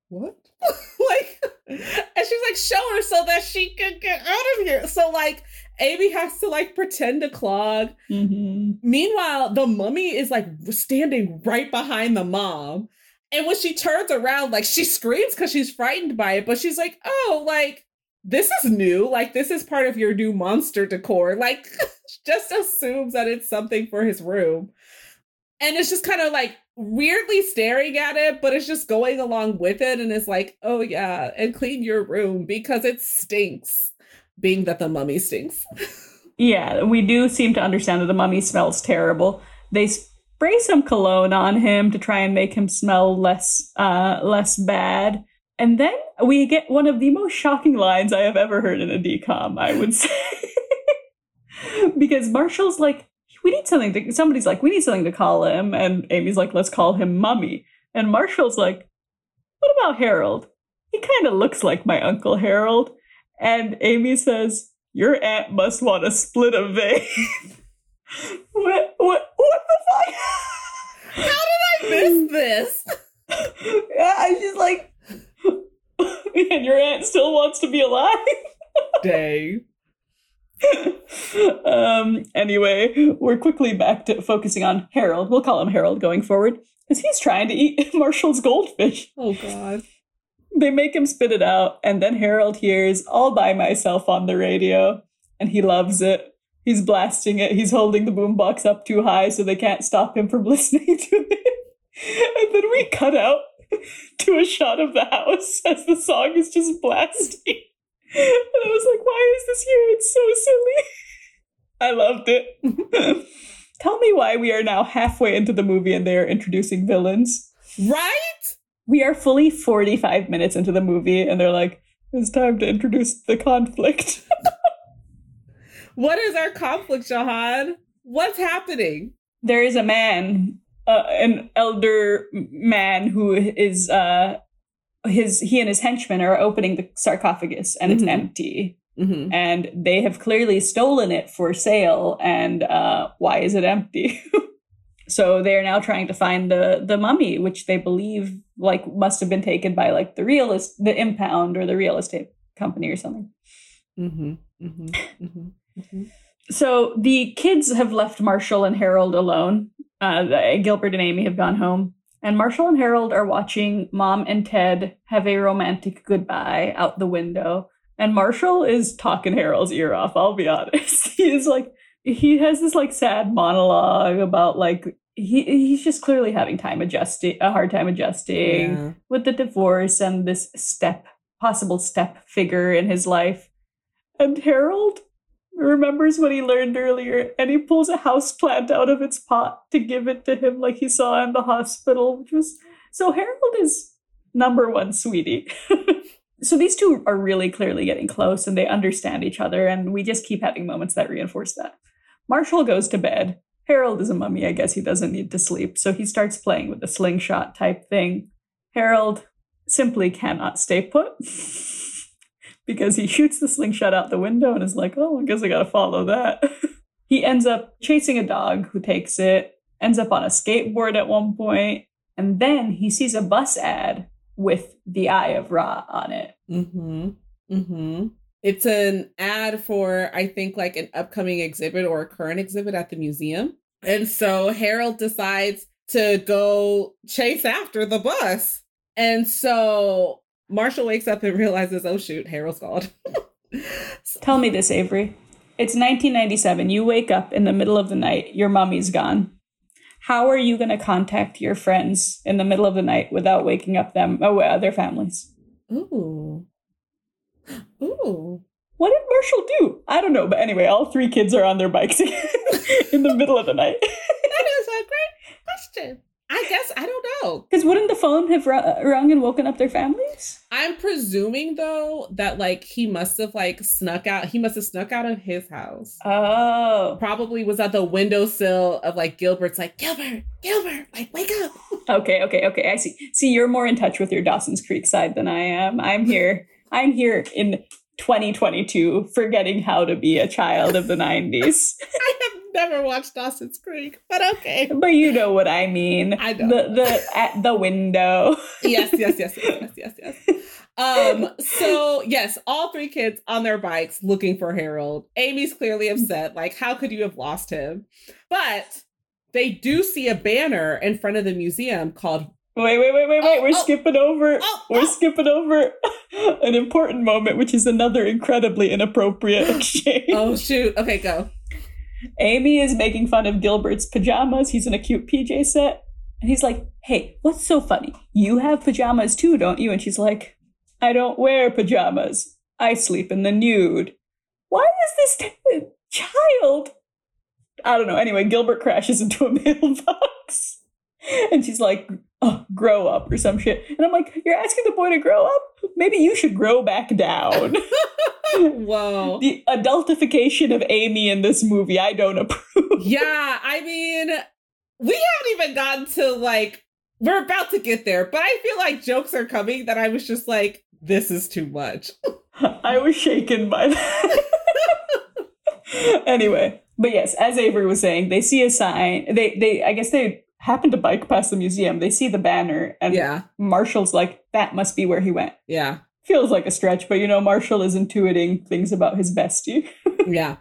[SPEAKER 2] what? *laughs* like, and she's like, show her so that she can get out of here. So, like, Amy has to like pretend to clog.
[SPEAKER 1] Mhm.
[SPEAKER 2] Meanwhile, the mummy is like standing right behind the mom. And when she turns around, like, she screams because she's frightened by it, but she's like, oh, like, this is new. Like, this is part of your new monster decor. Like, *laughs* just assumes that it's something for his room. And it's just kind of like weirdly staring at it, but it's just going along with it. And it's like, oh, yeah, and clean your room because it stinks, being that the mummy stinks. *laughs*
[SPEAKER 1] Yeah, we do seem to understand that the mummy smells terrible. They spray some cologne on him to try and make him smell less uh less bad. And then we get one of the most shocking lines I have ever heard in a DCOM, I would *laughs* say. because Marshall's like, we need something to somebody's like, we need something to call him, and Amy's like, let's call him Mummy. And Marshall's like, what about Harold? He kind of looks like my Uncle Harold. And Amy says, Your aunt must want to split a vein. *laughs* what what what the fuck?
[SPEAKER 2] How did I miss this? *laughs*
[SPEAKER 1] yeah, I just like *laughs* and your aunt still wants to be alive.
[SPEAKER 2] Dang. *laughs*
[SPEAKER 1] um anyway, we're quickly back to focusing on Harold. We'll call him Harold going forward. Because he's trying to eat *laughs* Marshall's goldfish.
[SPEAKER 2] Oh, God.
[SPEAKER 1] They make him spit it out, and then Harold hears all by myself on the radio, and he loves it. He's blasting it. He's holding the boombox up too high so they can't stop him from listening to it. And then we cut out *laughs* to a shot of the house as the song is just blasting. And I was like, why is this here? It's so silly. *laughs* I loved it. *laughs* Tell me why we are now halfway into the movie and they are introducing villains
[SPEAKER 2] Right?
[SPEAKER 1] we are fully 45 minutes into the movie and they're like It's time to introduce the conflict.
[SPEAKER 2] what is our conflict, Jahan? What's happening?
[SPEAKER 1] There is a man, uh, an elder man who is uh his he and his henchmen are opening the sarcophagus and it's
[SPEAKER 2] Mhm.
[SPEAKER 1] empty.
[SPEAKER 2] Mm-hmm.
[SPEAKER 1] and they have clearly stolen it for sale and uh, why is it empty *laughs* so they are now trying to find the the mummy which they believe like must have been taken by like the real est- the impound or the real estate company or something
[SPEAKER 2] Mm-hmm. Mm-hmm. Mm-hmm. Mm-hmm.
[SPEAKER 1] so the kids have left marshall and harold alone uh, gilbert and amy have gone home. And marshall and harold are watching mom and ted have a romantic goodbye out the window. And marshall is talking harold's ear off i'll be honest. *laughs* He is like he has this like sad monologue about like he he's just clearly having time adjusting a hard time adjusting
[SPEAKER 2] Yeah.
[SPEAKER 1] with the divorce and this step possible step figure in his life. And harold remembers what he learned earlier and he pulls a house plant out of its pot to give it to him like he saw in the hospital which was so harold is number one sweetie. *laughs* So these two are really clearly getting close and they understand each other and we just keep having moments that reinforce that. Marshall goes to bed. Harold is a mummy i guess he doesn't need to sleep so he starts playing with a slingshot type thing. Harold simply cannot stay put *laughs* because he shoots the slingshot out the window and is like oh i guess i gotta follow that *laughs* he ends up chasing a dog who takes it ends up on a skateboard at one point and then he sees a bus ad with the eye of ra on it
[SPEAKER 2] Mm-hmm. Mm-hmm. It's an ad for, I think, like an upcoming exhibit or a current exhibit at the museum. And so Harold decides to go chase after the bus. And so Marshall wakes up and realizes, oh shoot, Harold's gone. *laughs*
[SPEAKER 1] Tell me this, Avery. It's 1997. You wake up in the middle of the night. Your mommy's gone. How are you going to contact your friends in the middle of the night without waking up them, oh, uh, their families?
[SPEAKER 2] Ooh. Ooh.
[SPEAKER 1] What did Marshall do? I don't know, but anyway, all three kids are on their bikes *laughs* in the middle of the night. *laughs*
[SPEAKER 2] That is a great question. I guess I don't know.
[SPEAKER 1] Because wouldn't the phone have ru- uh, rung and woken up their families?
[SPEAKER 2] I'm presuming though that like he must have like snuck out. He must have snuck out of his house.
[SPEAKER 1] Oh,
[SPEAKER 2] Probably was at the windowsill of like Gilbert's like Gilbert, Gilbert, like wake up.
[SPEAKER 1] okay, okay, okay. I see. See, you're more in touch with your Dawson's Creek side than I am. I'm here. I'm here in 2022, forgetting how to be a child of the 90s. *laughs*
[SPEAKER 2] I have never watched Dawson's Creek, but okay.
[SPEAKER 1] But you know what I mean.
[SPEAKER 2] I know.
[SPEAKER 1] The the at the window. *laughs*
[SPEAKER 2] yes, yes, yes, yes, yes, yes, yes. Um, so yes, all three kids on their bikes looking for Harold. Amy's clearly upset, like, how could you have lost him? But they do see a banner in front of the museum called
[SPEAKER 1] Wait, wait, wait, wait, wait.
[SPEAKER 2] Oh,
[SPEAKER 1] We're
[SPEAKER 2] oh.
[SPEAKER 1] skipping over.
[SPEAKER 2] Oh, oh.
[SPEAKER 1] We're
[SPEAKER 2] oh.
[SPEAKER 1] skipping over *laughs* an important moment, which is another incredibly inappropriate *laughs* exchange.
[SPEAKER 2] Oh shoot. Okay, go.
[SPEAKER 1] Amy is making fun of Gilbert's pajamas. He's in a cute PJ set. And he's like, Hey, what's so funny? You have pajamas too, don't you? And she's like, I don't wear pajamas. I sleep in the nude. Why is this t- *laughs* child? I don't know. Anyway, Gilbert crashes into a mailbox. And she's like, oh, grow up or some shit. And I'm like, you're asking the boy to grow up? Maybe you should grow back down. *laughs* *laughs*
[SPEAKER 2] Whoa.
[SPEAKER 1] the adultification of Amy in this movie, I don't approve. *laughs*
[SPEAKER 2] Yeah, I mean, we haven't even gotten to like we're about to get there, but I feel like jokes are coming that I was just like, this is too much.
[SPEAKER 1] I was shaken by that. anyway, but yes, as Avery was saying, they see a sign. They they I guess they happen to bike past the museum. They see the banner and
[SPEAKER 2] Yeah,
[SPEAKER 1] Marshall's like, that must be where he went.
[SPEAKER 2] yeah,
[SPEAKER 1] Feels like a stretch, but you know, Marshall is intuiting things about his bestie. *laughs*
[SPEAKER 2] yeah.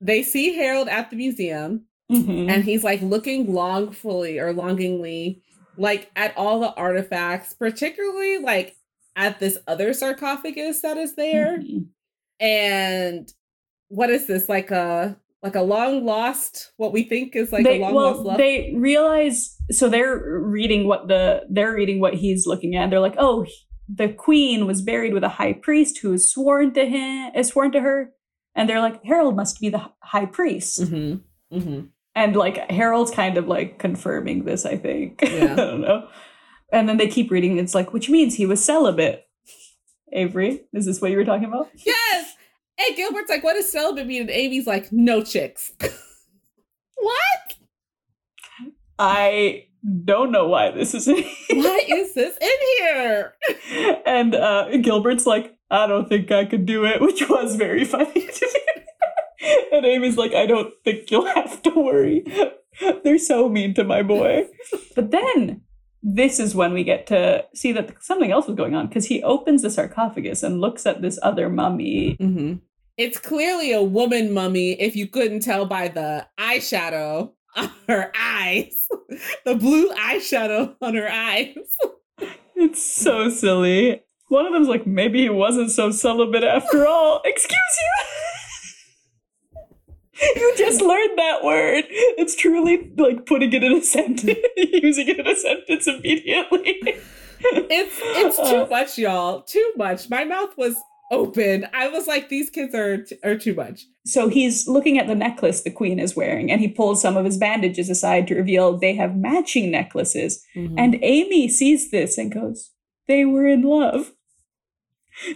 [SPEAKER 2] They see Harold at the museum
[SPEAKER 1] Mhm.
[SPEAKER 2] and he's like looking longfully or longingly like at all the artifacts, particularly like at this other sarcophagus that is there.
[SPEAKER 1] Mhm.
[SPEAKER 2] And what is this? Like a like a long lost what we think is like
[SPEAKER 1] they,
[SPEAKER 2] a long lost
[SPEAKER 1] well,
[SPEAKER 2] love.
[SPEAKER 1] they realize so they're reading what the they're reading what he's looking at. They're like, oh, the queen was buried with a high priest who is sworn to him, is sworn to her, and they're like, Harold must be the high priest,
[SPEAKER 2] mm-hmm. Mm-hmm.
[SPEAKER 1] and like Harold's kind of like confirming this. I think. *laughs*
[SPEAKER 2] Yeah.
[SPEAKER 1] I don't know. And then they keep reading. It's like, which means he was celibate. Avery, is this what you were talking about?
[SPEAKER 2] Yes. Hey, Gilbert's like, what does celibate mean? And Amy's like, no chicks. *laughs* what?
[SPEAKER 1] I don't know why this is in here.
[SPEAKER 2] Why is this in here? *laughs*
[SPEAKER 1] and uh, Gilbert's like, I don't think I could do it, *laughs* which was very funny to me. and Amy's like, I don't think you'll have to worry. They're so mean to my boy. But then this is when we get to see that something else was going on because he opens the sarcophagus and looks at this other mummy.
[SPEAKER 2] Mm-hmm. It's clearly a woman mummy if you couldn't tell by the eyeshadow on her eyes, *laughs* the blue eyeshadow on her eyes. *laughs*
[SPEAKER 1] It's so silly. One of them's like, maybe he wasn't so celibate after all. *laughs* Excuse you. you just learned that word. It's truly like putting it in a sentence, using it in a sentence immediately.
[SPEAKER 2] It's it's too uh. much, y'all. Too much. My mouth was open. I was like, these kids are are too much.
[SPEAKER 1] So he's looking at the necklace the queen is wearing, and he pulls some of his bandages aside to reveal they have matching necklaces.
[SPEAKER 2] Mhm.
[SPEAKER 1] And Amy sees this and goes, They were in love.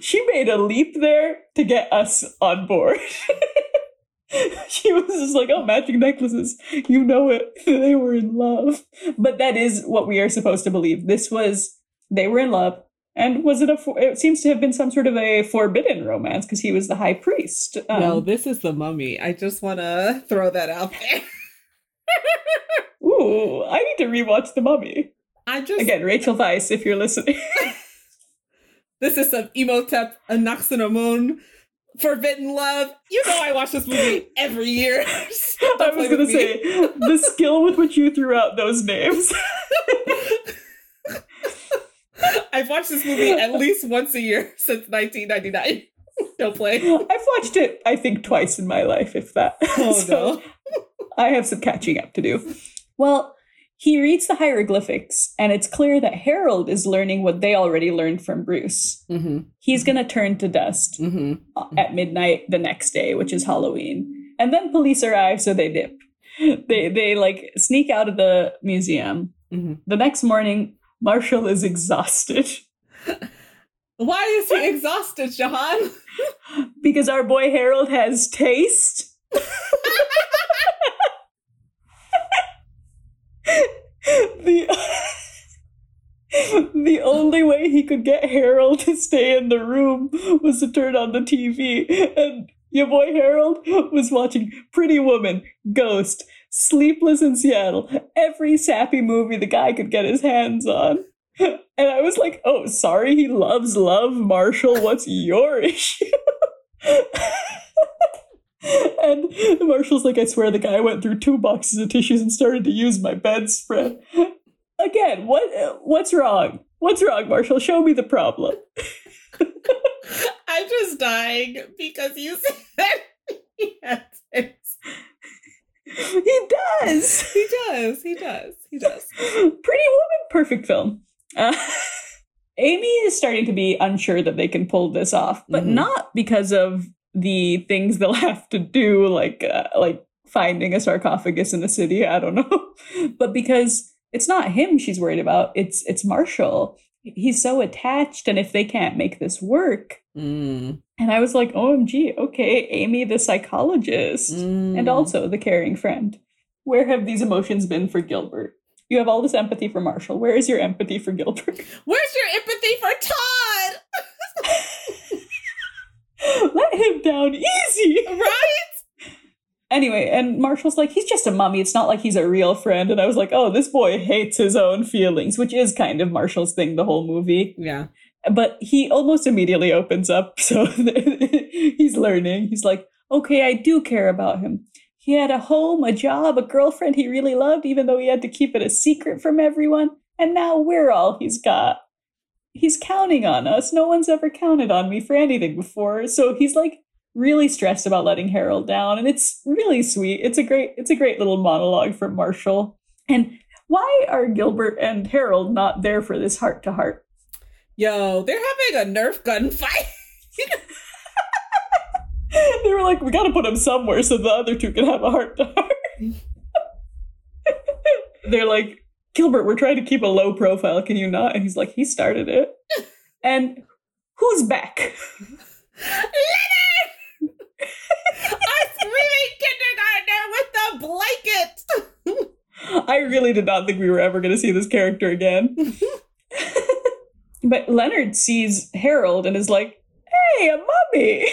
[SPEAKER 1] She made a leap there to get us on board. *laughs* she was just like, Oh, matching necklaces. You know it. They were in love. But that is what we are supposed to believe. This was, they were in love. And was it a, it seems to have been some sort of a forbidden romance because he was the high priest. Um,
[SPEAKER 2] no, this is the mummy. I just want to throw that out there. *laughs*
[SPEAKER 1] Ooh, I need to rewatch The Mummy.
[SPEAKER 2] I just
[SPEAKER 1] Again, Rachel Weisz, if you're listening. *laughs*
[SPEAKER 2] this is some Imhotep Anck-su-namun Forbidden Love. You know I watch this movie every year. *laughs*
[SPEAKER 1] I was
[SPEAKER 2] gonna
[SPEAKER 1] say, the skill with which you threw out those names. *laughs*
[SPEAKER 2] I've watched this movie at *laughs* least once a year *laughs* since 1999. Don't play.
[SPEAKER 1] I've watched it, I think, twice in my life, if that.
[SPEAKER 2] Oh
[SPEAKER 1] So
[SPEAKER 2] no.
[SPEAKER 1] I have some catching up to do. Well, he reads the hieroglyphics, and it's clear that Harold is learning what they already learned from Bruce.
[SPEAKER 2] Mm-hmm.
[SPEAKER 1] He's going to turn to dust
[SPEAKER 2] Mm-hmm.
[SPEAKER 1] at midnight the next day, which is Halloween. And then police arrive, so they dip. They they like sneak out of the museum.
[SPEAKER 2] Mm-hmm.
[SPEAKER 1] The next morning, Marshall is exhausted *laughs*
[SPEAKER 2] Why is he exhausted, Jahan? *laughs*
[SPEAKER 1] because our boy Harold has taste. *laughs* the the only way he could get Harold to stay in the room was to turn on the TV, and your boy Harold was watching Pretty Woman, Ghost, Sleepless in Seattle, every sappy movie the guy could get his hands on. *laughs* And I was like, oh, sorry, he loves love, Marshall. What's your *laughs* issue? *laughs* and Marshall's like, I swear the guy went through two boxes of tissues and started to use my bedspread. Again, what what's wrong? What's wrong, Marshall? Show me the problem.
[SPEAKER 2] I'm just dying because you said he had. *laughs*
[SPEAKER 1] He does.
[SPEAKER 2] He does. He does. He does.
[SPEAKER 1] Pretty Woman, perfect film. Uh, *laughs* Amy is starting to be unsure that they can pull this off, but
[SPEAKER 2] Mhm.
[SPEAKER 1] not because of the things they'll *laughs* have to do, like uh, like finding a sarcophagus in the city. I don't know, but because it's not him she's worried about. It's it's Marshall. He's so attached, and if they can't make this work,
[SPEAKER 2] Mm.
[SPEAKER 1] and I was like, OMG, okay, Amy the psychologist
[SPEAKER 2] Mm.
[SPEAKER 1] and also the caring friend. Where have these emotions been for Gilbert? You have all this empathy for Marshall. Where is your empathy for Gilbert? *laughs*
[SPEAKER 2] Where's your empathy for Todd? *laughs*
[SPEAKER 1] Let him down easy. *laughs*
[SPEAKER 2] Right?
[SPEAKER 1] Anyway, and Marshall's like, he's just a mummy. It's not like he's a real friend. And I was like, oh, this boy hates his own feelings, which is kind of Marshall's thing the whole movie.
[SPEAKER 2] Yeah.
[SPEAKER 1] But he almost immediately opens up. *laughs* So he's learning. He's like, okay, I do care about him. He had a home, a job, a girlfriend he really loved, even though he had to keep it a secret from everyone. And now we're all he's got. He's counting on us. No one's ever counted on me for anything before. So he's like really stressed about letting Harold down. And it's really sweet. It's a great, it's a great little monologue from Marshall. And why are Gilbert and Harold not there for this heart to heart?
[SPEAKER 2] Yo, they're having a Nerf gun fight. *laughs*
[SPEAKER 1] they were like, we got to put him somewhere so the other two can have a heart to heart. *laughs* They're like, Gilbert, we're trying to keep a low profile. Can you not? And he's like, he started it. *laughs* and who's back?
[SPEAKER 2] Leonard! Our screaming kindergartner with the blanket!
[SPEAKER 1] I really did not think we were ever going to see this character again. but Leonard sees Harold and is like, hey, a mummy.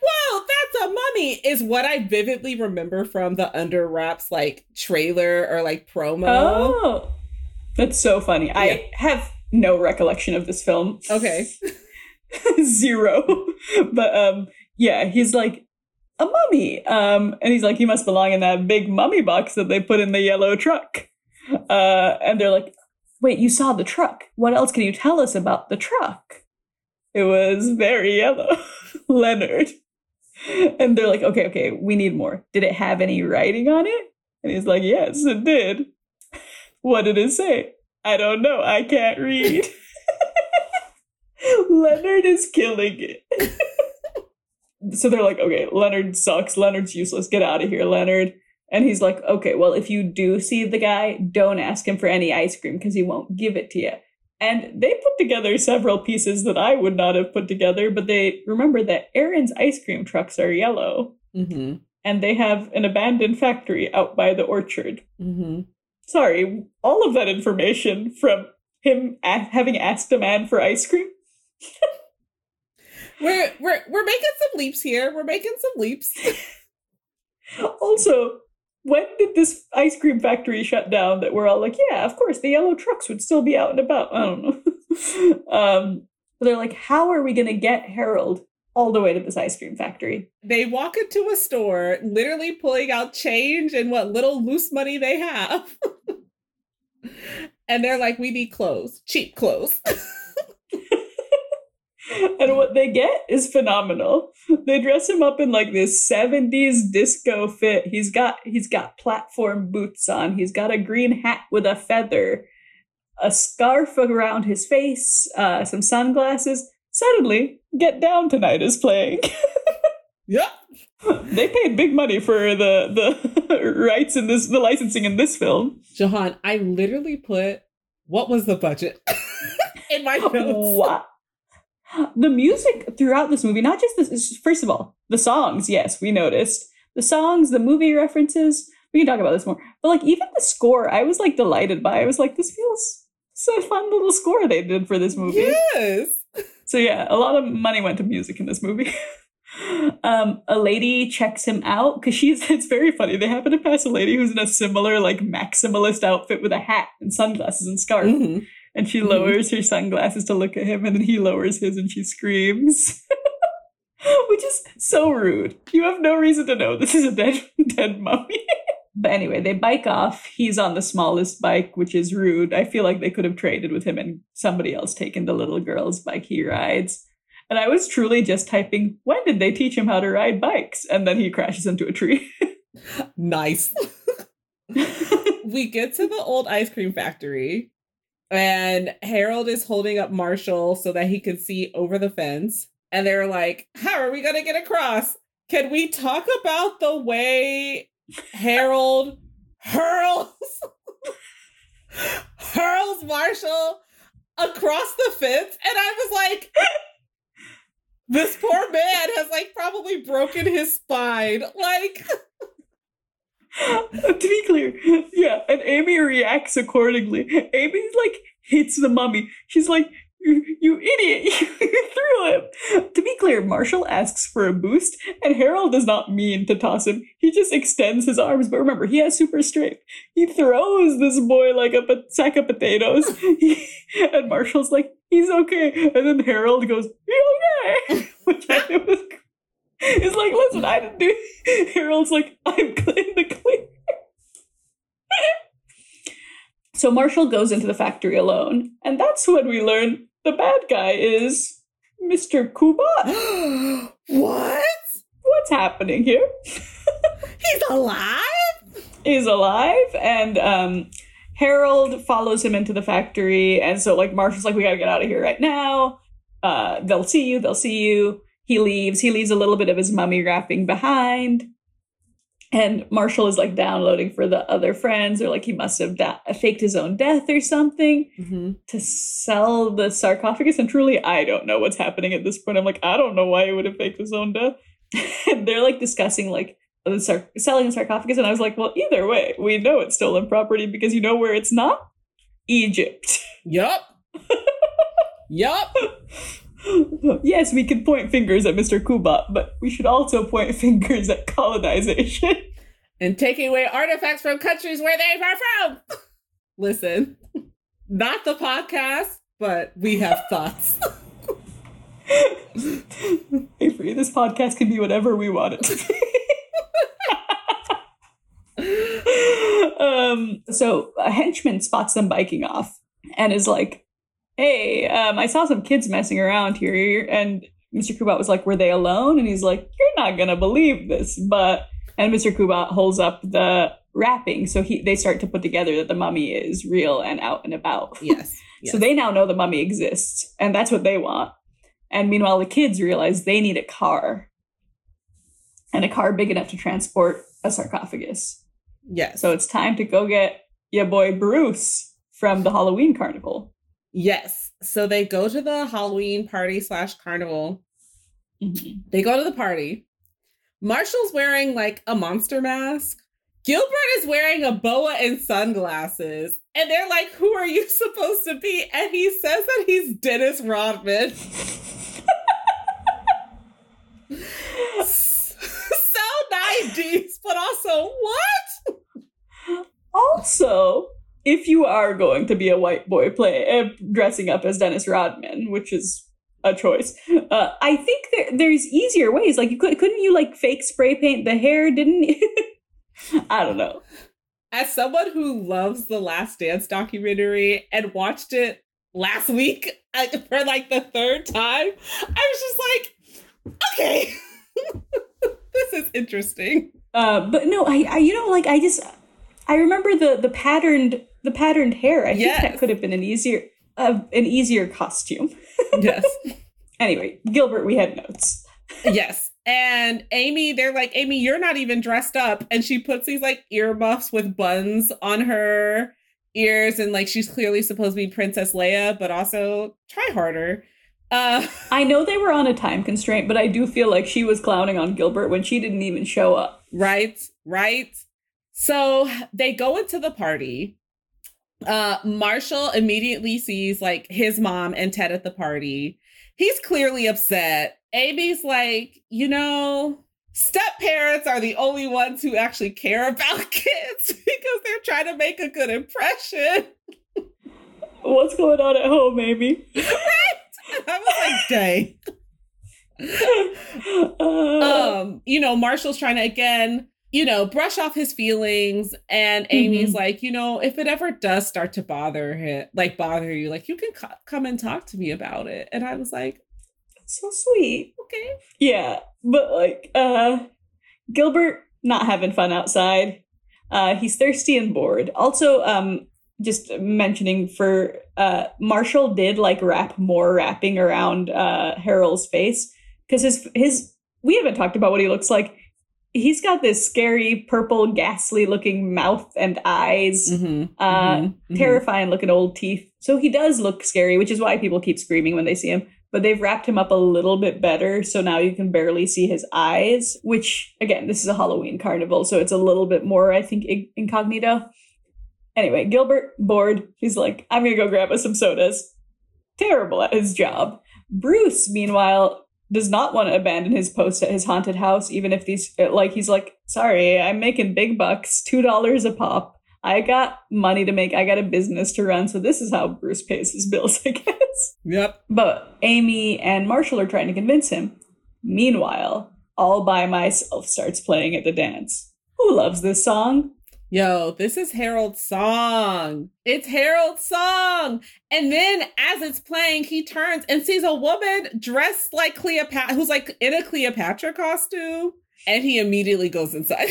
[SPEAKER 2] Whoa, that's a mummy, is what I vividly remember from the Under Wraps like trailer or like promo.
[SPEAKER 1] Oh, that's so funny.
[SPEAKER 2] Yeah.
[SPEAKER 1] I have no recollection of this film.
[SPEAKER 2] Okay. *laughs*
[SPEAKER 1] Zero. But um, yeah, he's like, a mummy. Um, and he's like, he must belong in that big mummy box that they put in the yellow truck. Uh, and they're like, wait, you saw the truck. What else can you tell us about the truck? It was very yellow. *laughs* Leonard. And they're like, okay, okay, we need more. Did it have any writing on it? And he's like, yes, it did. *laughs* What did it say? I don't know. I can't read. *laughs* Leonard is killing it. So they're like, okay, Leonard sucks. Leonard's useless. Get out of here, Leonard. And he's like, okay, well, if you do see the guy, don't ask him for any ice cream because he won't give it to you. And they put together several pieces that I would not have put together, but they remember that Aaron's ice cream trucks are yellow
[SPEAKER 2] Mm-hmm.
[SPEAKER 1] and they have an abandoned factory out by the orchard.
[SPEAKER 2] Mm-hmm.
[SPEAKER 1] Sorry, all of that information from him a- having asked a man for ice cream. *laughs*
[SPEAKER 2] We're we're we're making some leaps here. We're making some leaps. *laughs*
[SPEAKER 1] Also, when did this ice cream factory shut down that we're all like, yeah, of course, the yellow trucks would still be out and about? I don't know. *laughs* um, but they're like, how are we going to get Harold all the way to this ice cream factory?
[SPEAKER 2] They walk into a store, literally pulling out change and what little loose money they have. *laughs* and they're like, we need clothes, cheap clothes. *laughs*
[SPEAKER 1] and what they get is phenomenal. They dress him up in like this 70s disco fit. He's got he's got platform boots on. He's got a green hat with a feather, a scarf around his face, uh, some sunglasses. Suddenly, Get Down Tonight is playing. *laughs*
[SPEAKER 2] yep.
[SPEAKER 1] they paid big money for the the *laughs* rights in this the licensing in this film.
[SPEAKER 2] Jahan, I literally put what was the budget in my notes.
[SPEAKER 1] Wow. *gasps* The music throughout this movie, not just this, first of all, the songs, yes, we noticed. The songs, the movie references, we can talk about this more. But like even the score, I was like delighted by. I was like, this feels so fun little score they did for this movie.
[SPEAKER 2] Yes. *laughs*
[SPEAKER 1] So yeah, a lot of money went to music in this movie. *laughs* um, a lady checks him out because she's *laughs* it's very funny. They happen to pass a lady who's in a similar like maximalist outfit with a hat and sunglasses and scarf.
[SPEAKER 2] Mhm.
[SPEAKER 1] And she
[SPEAKER 2] Mhm.
[SPEAKER 1] lowers her sunglasses to look at him, and then he lowers his and she screams. *laughs* Which is so rude. You have no reason to know this is a dead *laughs* dead mummy. *laughs* but anyway, they bike off. He's on the smallest bike, which is rude. I feel like they could have traded with him and somebody else taken the little girl's bike he rides. And I was truly just typing, when did they teach him how to ride bikes? And then he crashes into a tree.
[SPEAKER 2] Nice. we get to the old ice cream factory, and Harold is holding up Marshall so that he can see over the fence. And they're like, How are we going to get across? Can we talk about the way Harold hurls *laughs* hurls Marshall across the fence? And I was like, this poor man has like probably broken his spine. Like, *laughs* *laughs*
[SPEAKER 1] to be clear, yeah, and Amy reacts accordingly. Amy like hits the mummy. She's like, "You, you idiot! *laughs* You threw him." To be clear, Marshall asks for a boost, and Harold does not mean to toss him. He just extends his arms. But remember, he has super strength. He throws this boy like a po- sack of potatoes, *laughs* and Marshall's like, "He's okay," and then Harold goes, "You okay?" Which I was He's like, listen, I didn't do. *laughs* Harold's like, I'm clean the clear. *laughs* so Marshall goes into the factory alone, and that's when we learn the bad guy is Mr. Kubat. *gasps*
[SPEAKER 2] what?
[SPEAKER 1] What's happening here? *laughs*
[SPEAKER 2] He's alive?
[SPEAKER 1] He's alive, and um, Harold follows him into the factory, and so like Marshall's like, we gotta get out of here right now. Uh, they'll see you. They'll see you. He leaves. He leaves a little bit of his mummy wrapping behind. And Marshall is like downloading for the other friends, or like he must have da- faked his own death or something
[SPEAKER 2] hmm
[SPEAKER 1] to sell the sarcophagus. And truly, I don't know what's happening at this point. I'm like, I don't know why he would have faked his own death. and *laughs* they're like discussing like the sar- selling the sarcophagus. And I was like, well, either way, we know it's stolen property because you know where it's not? Egypt.
[SPEAKER 2] Yup. *laughs* yup. *laughs*
[SPEAKER 1] yes, we can point fingers at Mr. Kubat, but we should also point *laughs* fingers at colonization.
[SPEAKER 2] And taking away artifacts from countries where they are from. *laughs* Listen, not the podcast, but we have thoughts.
[SPEAKER 1] Avery, this podcast can be whatever we want it to be. um, so a henchman spots them biking off and is like, "Hey, um, I saw some kids messing around here." And Mr. Kubat was like, "Were they alone?" And he's like, "You're not gonna believe this, but." And Mr. Kubat holds up the wrapping, so he they start to put together that the mummy is real and out and about.
[SPEAKER 2] Yes. *laughs*
[SPEAKER 1] So they now know the mummy exists, and that's what they want. And meanwhile, the kids realize they need a car, and a car big enough to transport a sarcophagus.
[SPEAKER 2] Yes.
[SPEAKER 1] So it's time to go get your boy Bruce from the Halloween carnival.
[SPEAKER 2] Yes. So they go to the Halloween party slash carnival. Mm-hmm. They go to the party. Marshall's wearing like a monster mask. Gilbert is wearing a boa and sunglasses. And they're like, Who are you supposed to be? And he says that he's Dennis Rodman. *laughs* so 90s, but also what?
[SPEAKER 1] Also, if you are going to be a white boy play uh, dressing up as Dennis Rodman, which is a choice, uh, I think there, there's easier ways. Like you could couldn't you like fake spray paint the hair? Didn't you? *laughs* I don't know.
[SPEAKER 2] As someone who loves the Last Dance documentary and watched it last week for like the third time, I was just like, okay, *laughs* this is interesting.
[SPEAKER 1] Uh, but no, I, I, you know, like I just, I remember the the patterned the patterned hair. I think that could have been an easier, uh, an easier costume. *laughs*
[SPEAKER 2] Yes.
[SPEAKER 1] Anyway, Gilbert, we had notes.
[SPEAKER 2] yes. And Amy, they're like, Amy, you're not even dressed up. And she puts these like earmuffs with buns on her ears. And like, she's clearly supposed to be Princess Leia, but also try harder. Uh,
[SPEAKER 1] I know they were on a time constraint, but I do feel like she was clowning on Gilbert when she didn't even show up.
[SPEAKER 2] Right, right. So they go into the party. Uh Marshall immediately sees like his mom and Ted at the party. He's clearly upset. Amy's like, you know, step parents are the only ones who actually care about *laughs* kids because they're trying to make a good impression.
[SPEAKER 1] What's going on at home, Amy?
[SPEAKER 2] I was like, dang. *laughs*
[SPEAKER 1] Uh,
[SPEAKER 2] um, you know, Marshall's trying to again, you know, brush off his feelings, and Amy's like, you know, if it ever does start to bother him, like bother you, like you can co- come and talk to me about it. And I was like,
[SPEAKER 1] so sweet.
[SPEAKER 2] okay,
[SPEAKER 1] Yeah, but like, uh, Gilbert not having fun outside. Uh, he's thirsty and bored. Also, um, just mentioning for uh, Marshall did like wrap more wrapping around uh Harold's face because his his we haven't talked about what he looks like. He's got this scary purple, ghastly looking mouth and eyes.
[SPEAKER 2] Mhm,
[SPEAKER 1] Uh,
[SPEAKER 2] mhm, mhm.
[SPEAKER 1] terrifying looking old teeth. So he does look scary, which is why people keep screaming when they see him. But they've wrapped him up a little bit better, so now you can barely see his eyes. Which, again, this is a Halloween carnival, so it's a little bit more, I think, incognito. Anyway, Gilbert, bored, he's like, I'm gonna go grab us some sodas. Terrible at his job. Bruce, meanwhile, does not want to abandon his post at his haunted house, even if these, uh, like, he's like, sorry, I'm making big bucks, $2 a pop. I got money to make. I got a business to run. So this is how Bruce pays his bills, *laughs* I guess.
[SPEAKER 2] Yep.
[SPEAKER 1] But Amy and Marshall are trying to convince him. Meanwhile, All by Myself starts playing at the dance. Who loves this song?
[SPEAKER 2] Yo, this is Harold's song. It's Harold's song. And then as it's playing, he turns and sees a woman dressed like Cleopatra, who's like in a Cleopatra costume. And he immediately goes inside.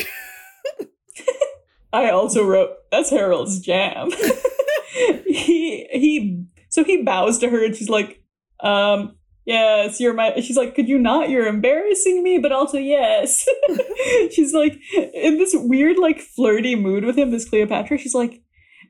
[SPEAKER 2] *laughs*
[SPEAKER 1] I also wrote that's Harold's jam. *laughs* he he so he bows to her and she's like, um, yes, you're my. She's like, could you not? You're embarrassing me, but also yes. *laughs* she's like in this weird, like flirty mood with him. This Cleopatra. She's like,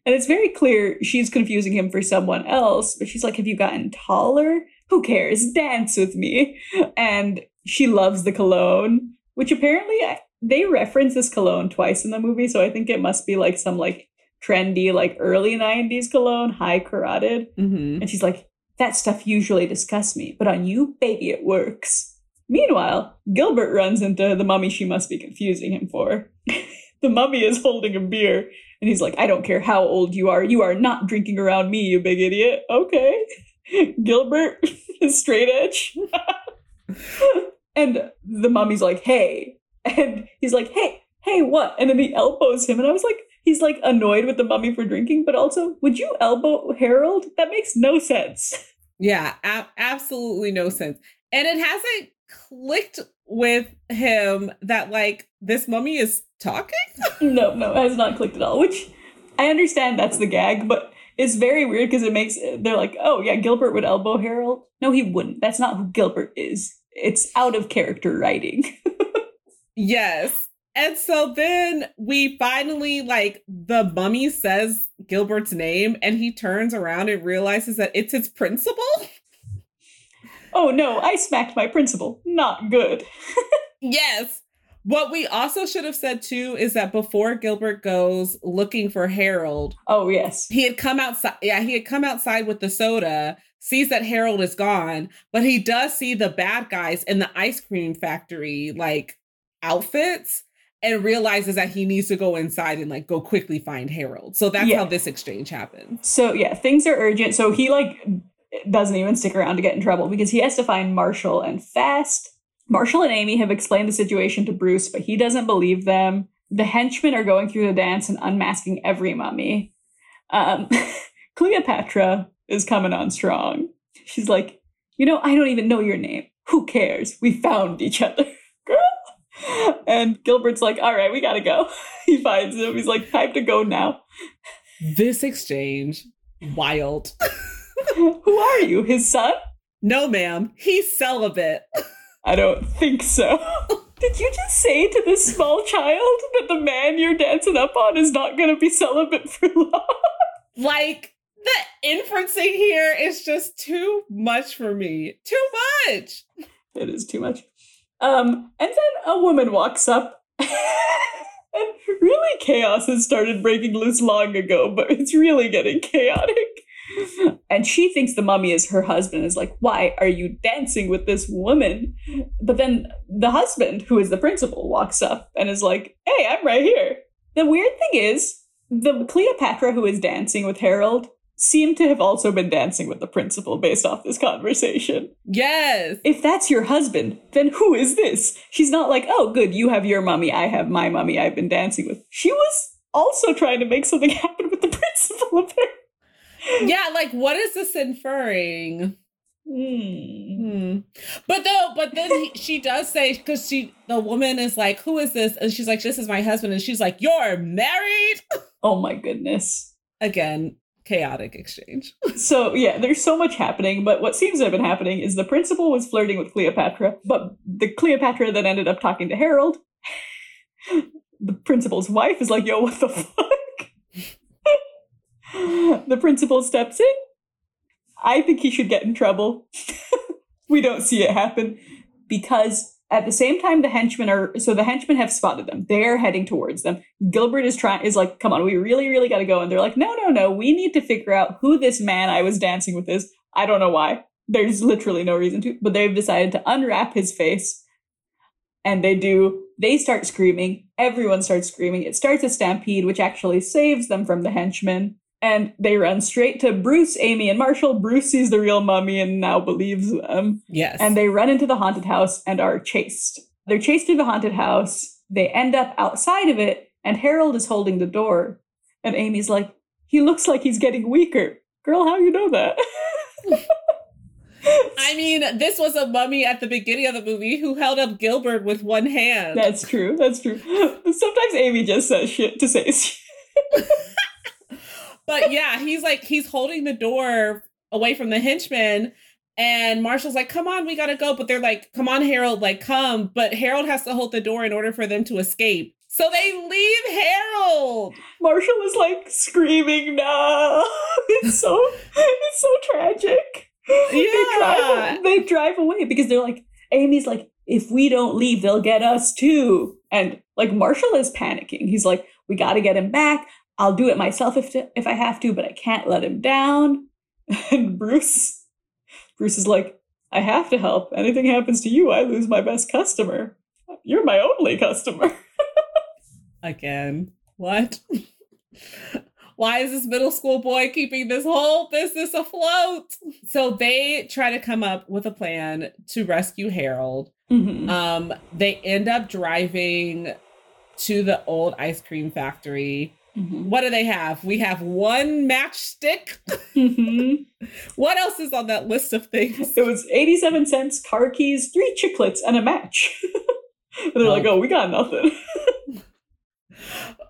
[SPEAKER 1] and it's very clear she's confusing him for someone else. But she's like, have you gotten taller? Who cares? Dance with me. And she loves the cologne, which apparently they reference this cologne twice in the movie. So I think it must be like some like trendy, like early 90s cologne, Hai Karate.
[SPEAKER 2] Mm-hmm.
[SPEAKER 1] And she's like, that stuff usually disgusts me, but on you, baby, it works. Meanwhile, Gilbert runs into the mummy she must be confusing him for. *laughs* the mummy is holding a beer, and he's like, I don't care how old you are, you are not drinking around me, you big idiot. Okay. *laughs* Gilbert is *laughs* straight edge. and the mummy's like, hey. And he's like, hey, hey, what? And then he elbows him, and I was like, he's like annoyed with the mummy for drinking, but also, would you elbow Harold? That makes no sense.
[SPEAKER 2] Yeah, a- absolutely no sense. And it hasn't clicked with him that like this mummy is talking. *laughs*
[SPEAKER 1] no, no, it has not clicked at all. Which I understand that's the gag, but it's very weird because it makes they're like, oh yeah, Gilbert would elbow Harold. No, he wouldn't. That's not who Gilbert is. It's out of character writing. *laughs*
[SPEAKER 2] yes. And so then we finally like the mummy says Gilbert's name and he turns around and realizes that it's his principal. *laughs*
[SPEAKER 1] oh no, I smacked my principal. Not good. *laughs*
[SPEAKER 2] yes. What we also should have said too is that before Gilbert goes looking for Harold,
[SPEAKER 1] oh yes,
[SPEAKER 2] he had come outside. Yeah, he had come outside with the soda, sees that Harold is gone, but he does see the bad guys in the ice cream factory like outfits and realizes that he needs to go inside and like go quickly find Harold. So that's
[SPEAKER 1] Yeah.
[SPEAKER 2] how this exchange happens.
[SPEAKER 1] So yeah, things are urgent. So he like doesn't even stick around to get in trouble because he has to find Marshall and fast. Marshall and Amy have explained the situation to Bruce, but he doesn't believe them. The henchmen are going through the dance and unmasking every mummy. Um, *laughs* Cleopatra is coming on strong. She's like, you know, I don't even know your name. Who cares? We found each other. *laughs* And Gilbert's like, all right, we gotta go. *laughs* He finds him. He's like, time to go now.
[SPEAKER 2] This exchange, wild. *laughs*
[SPEAKER 1] Who are you? His son?
[SPEAKER 2] no, ma'am, he's celibate.
[SPEAKER 1] I don't think so. Did you just say to this small child that the man you're dancing up on is not going to be celibate for long?
[SPEAKER 2] Like the inferencing here is just too much for me. Too much.
[SPEAKER 1] It is too much. Um, and then a woman walks up. *laughs* and really, chaos has started breaking loose long ago, but it's really getting chaotic. And she thinks the mummy is her husband, is like, Why are you dancing with this woman? But then the husband, who is the principal, walks up and is like, Hey, I'm right here. The weird thing is, the Cleopatra who is dancing with Harold seemed to have also been dancing with the principal based off this conversation
[SPEAKER 2] Yes.
[SPEAKER 1] if that's your husband, then who is this? She's not like, oh, good, you have your mummy, I have my mummy I've been dancing with. She was also trying to make something *laughs* happen with the principal, apparently.
[SPEAKER 2] Yeah, like what is this inferring?
[SPEAKER 1] Hmm.
[SPEAKER 2] Hmm. But though, but then he, she does say because she the woman is like, "Who is this?" And she's like, "This is my husband." And she's like, "You're married." *laughs*
[SPEAKER 1] Oh my goodness.
[SPEAKER 2] Again, chaotic exchange. *laughs*
[SPEAKER 1] So, yeah, there's so much happening, but what seems to have been happening is the principal was flirting with Cleopatra, but the Cleopatra then ended up talking to Harold. *laughs* the principal's wife is like, yo, what the fuck? *laughs* the principal steps in. I think he should get in trouble. we don't see it happen because at the same time the henchmen are so the henchmen have spotted them. They're heading towards them. Gilbert is trying is like, come on, we really, really gotta go. And they're like, no, no, no, we need to figure out who this man I was dancing with is. I don't know why. There's literally no reason to, but they've decided to unwrap his face. And they do. They start screaming. Everyone starts screaming. It starts a stampede, which actually saves them from the henchmen. And they run straight to Bruce, Amy, and Marshall. Bruce sees the real mummy and now believes them.
[SPEAKER 2] Yes.
[SPEAKER 1] And they run into the haunted house and are chased. They're chased through the haunted house. They end up outside of it, and Harold is holding the door. And Amy's like, he looks like he's getting weaker. Girl, how you know that? *laughs*
[SPEAKER 2] I mean, this was a mummy at the beginning of the movie who held up Gilbert with one hand.
[SPEAKER 1] That's true. That's true. *laughs* Sometimes Amy just says shit to say *laughs* shit.
[SPEAKER 2] But yeah, he's like he's holding the door away from the henchman, And Marshall's like, come on, we gotta go. But they're like, come on, Harold, like, come. But Harold has to hold the door in order for them to escape. So they leave Harold.
[SPEAKER 1] Marshall is like screaming, no. *laughs* It's so it's so tragic. They
[SPEAKER 2] Yeah.
[SPEAKER 1] drive, they drive away because they're like, Amy's like, if we don't leave, they'll get us too. And like Marshall is panicking. He's like, we got to get him back. I'll do it myself if if I have to, but I can't let him down. *laughs* And Bruce, Bruce is like, I have to help. Anything happens to you, I lose my best customer. You're my only customer. *laughs*
[SPEAKER 2] Again. What? *laughs* Why is this middle school boy keeping this whole business afloat? So they try to come up with a plan to rescue Harold.
[SPEAKER 1] Mhm.
[SPEAKER 2] Um, they end up driving to the old ice cream factory.
[SPEAKER 1] Mhm.
[SPEAKER 2] What do they have? We have one matchstick.
[SPEAKER 1] Mhm. *laughs*
[SPEAKER 2] What else is on that list of things?
[SPEAKER 1] It was 87 cents, car keys, three chiclets, and a match. *laughs* and they're like, oh, we got nothing. *laughs*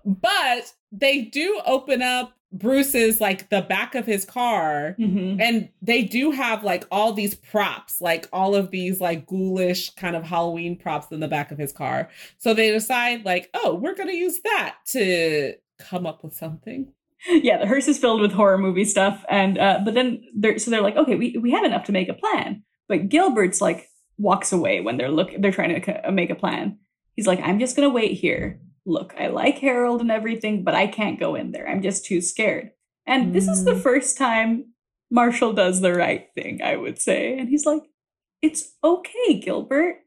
[SPEAKER 2] But they do open up Bruce's like the back of his car
[SPEAKER 1] Mhm.
[SPEAKER 2] and they do have like all these props, like all of these like ghoulish kind of Halloween props in the back of his car. So they decide like, oh, we're gonna use that to come up with something.
[SPEAKER 1] Yeah, the hearse is filled with horror movie stuff. And, uh, but then they're, so they're like, okay, we, we have enough to make a plan. But Gilbert's like, walks away when they're look, they're trying to make a plan. He's like, I'm just going to wait here. Look, I like Harold and everything, but I can't go in there. I'm just too scared. And this is the
[SPEAKER 2] Mm.
[SPEAKER 1] first time Marshall does the right thing, I would say. And he's like, it's okay, Gilbert.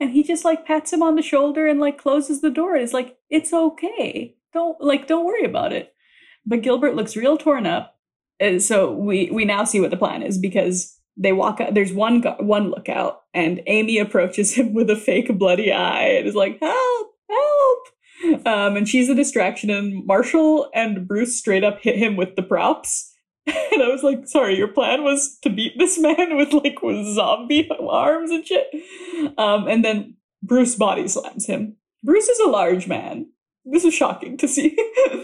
[SPEAKER 1] And he just like pats him on the shoulder and like closes the door. And is like, it's okay. Don't like, don't worry about it. But Gilbert looks real torn up. And so we we now see what the plan is because they walk out. There's one one lookout, and Amy approaches *laughs* him with a fake bloody eye and is like, "Help! Help!" Um, and she's a distraction. And Marshall and Bruce straight up hit him with the props. *laughs* And I was like, "Sorry, your plan was to beat this man with like with zombie arms and shit." Um, and then Bruce body slams him. Bruce is a large man. This is shocking to see.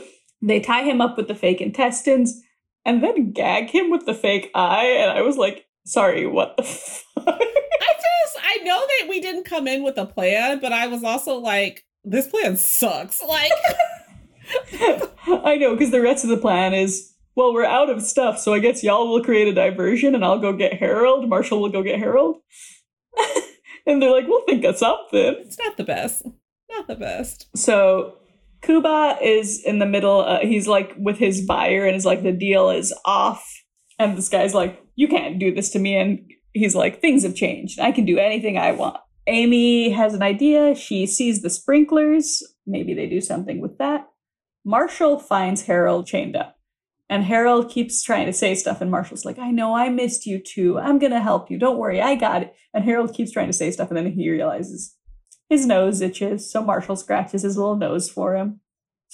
[SPEAKER 1] *laughs* they tie him up with the fake intestines and then gag him with the fake eye. And I was like, sorry, what the fuck?
[SPEAKER 2] I just I know that we didn't come in with a plan, but I was also like, this plan sucks. Like *laughs*
[SPEAKER 1] I know, because the rest of the plan is, well, we're out of stuff, so I guess y'all will create a diversion and I'll go get Harold. Marshall will go get Harold. *laughs* and they're like, we'll think of something.
[SPEAKER 2] it's not the best. Not the best.
[SPEAKER 1] So Kubat is in the middle. Uh, he's like with his buyer and is like, the deal is off. And this guy's like, you can't do this to me. And he's like, things have changed. I can do anything I want. Amy has an idea. She sees the sprinklers. Maybe they do something with that. Marshall finds Harold chained up. And Harold keeps trying to say stuff, and Marshall's like, I know, I missed you too. I'm going to help you. Don't worry, I got it. And Harold keeps trying to say stuff, and then he realizes his nose itches, so Marshall scratches his little nose for him. *laughs*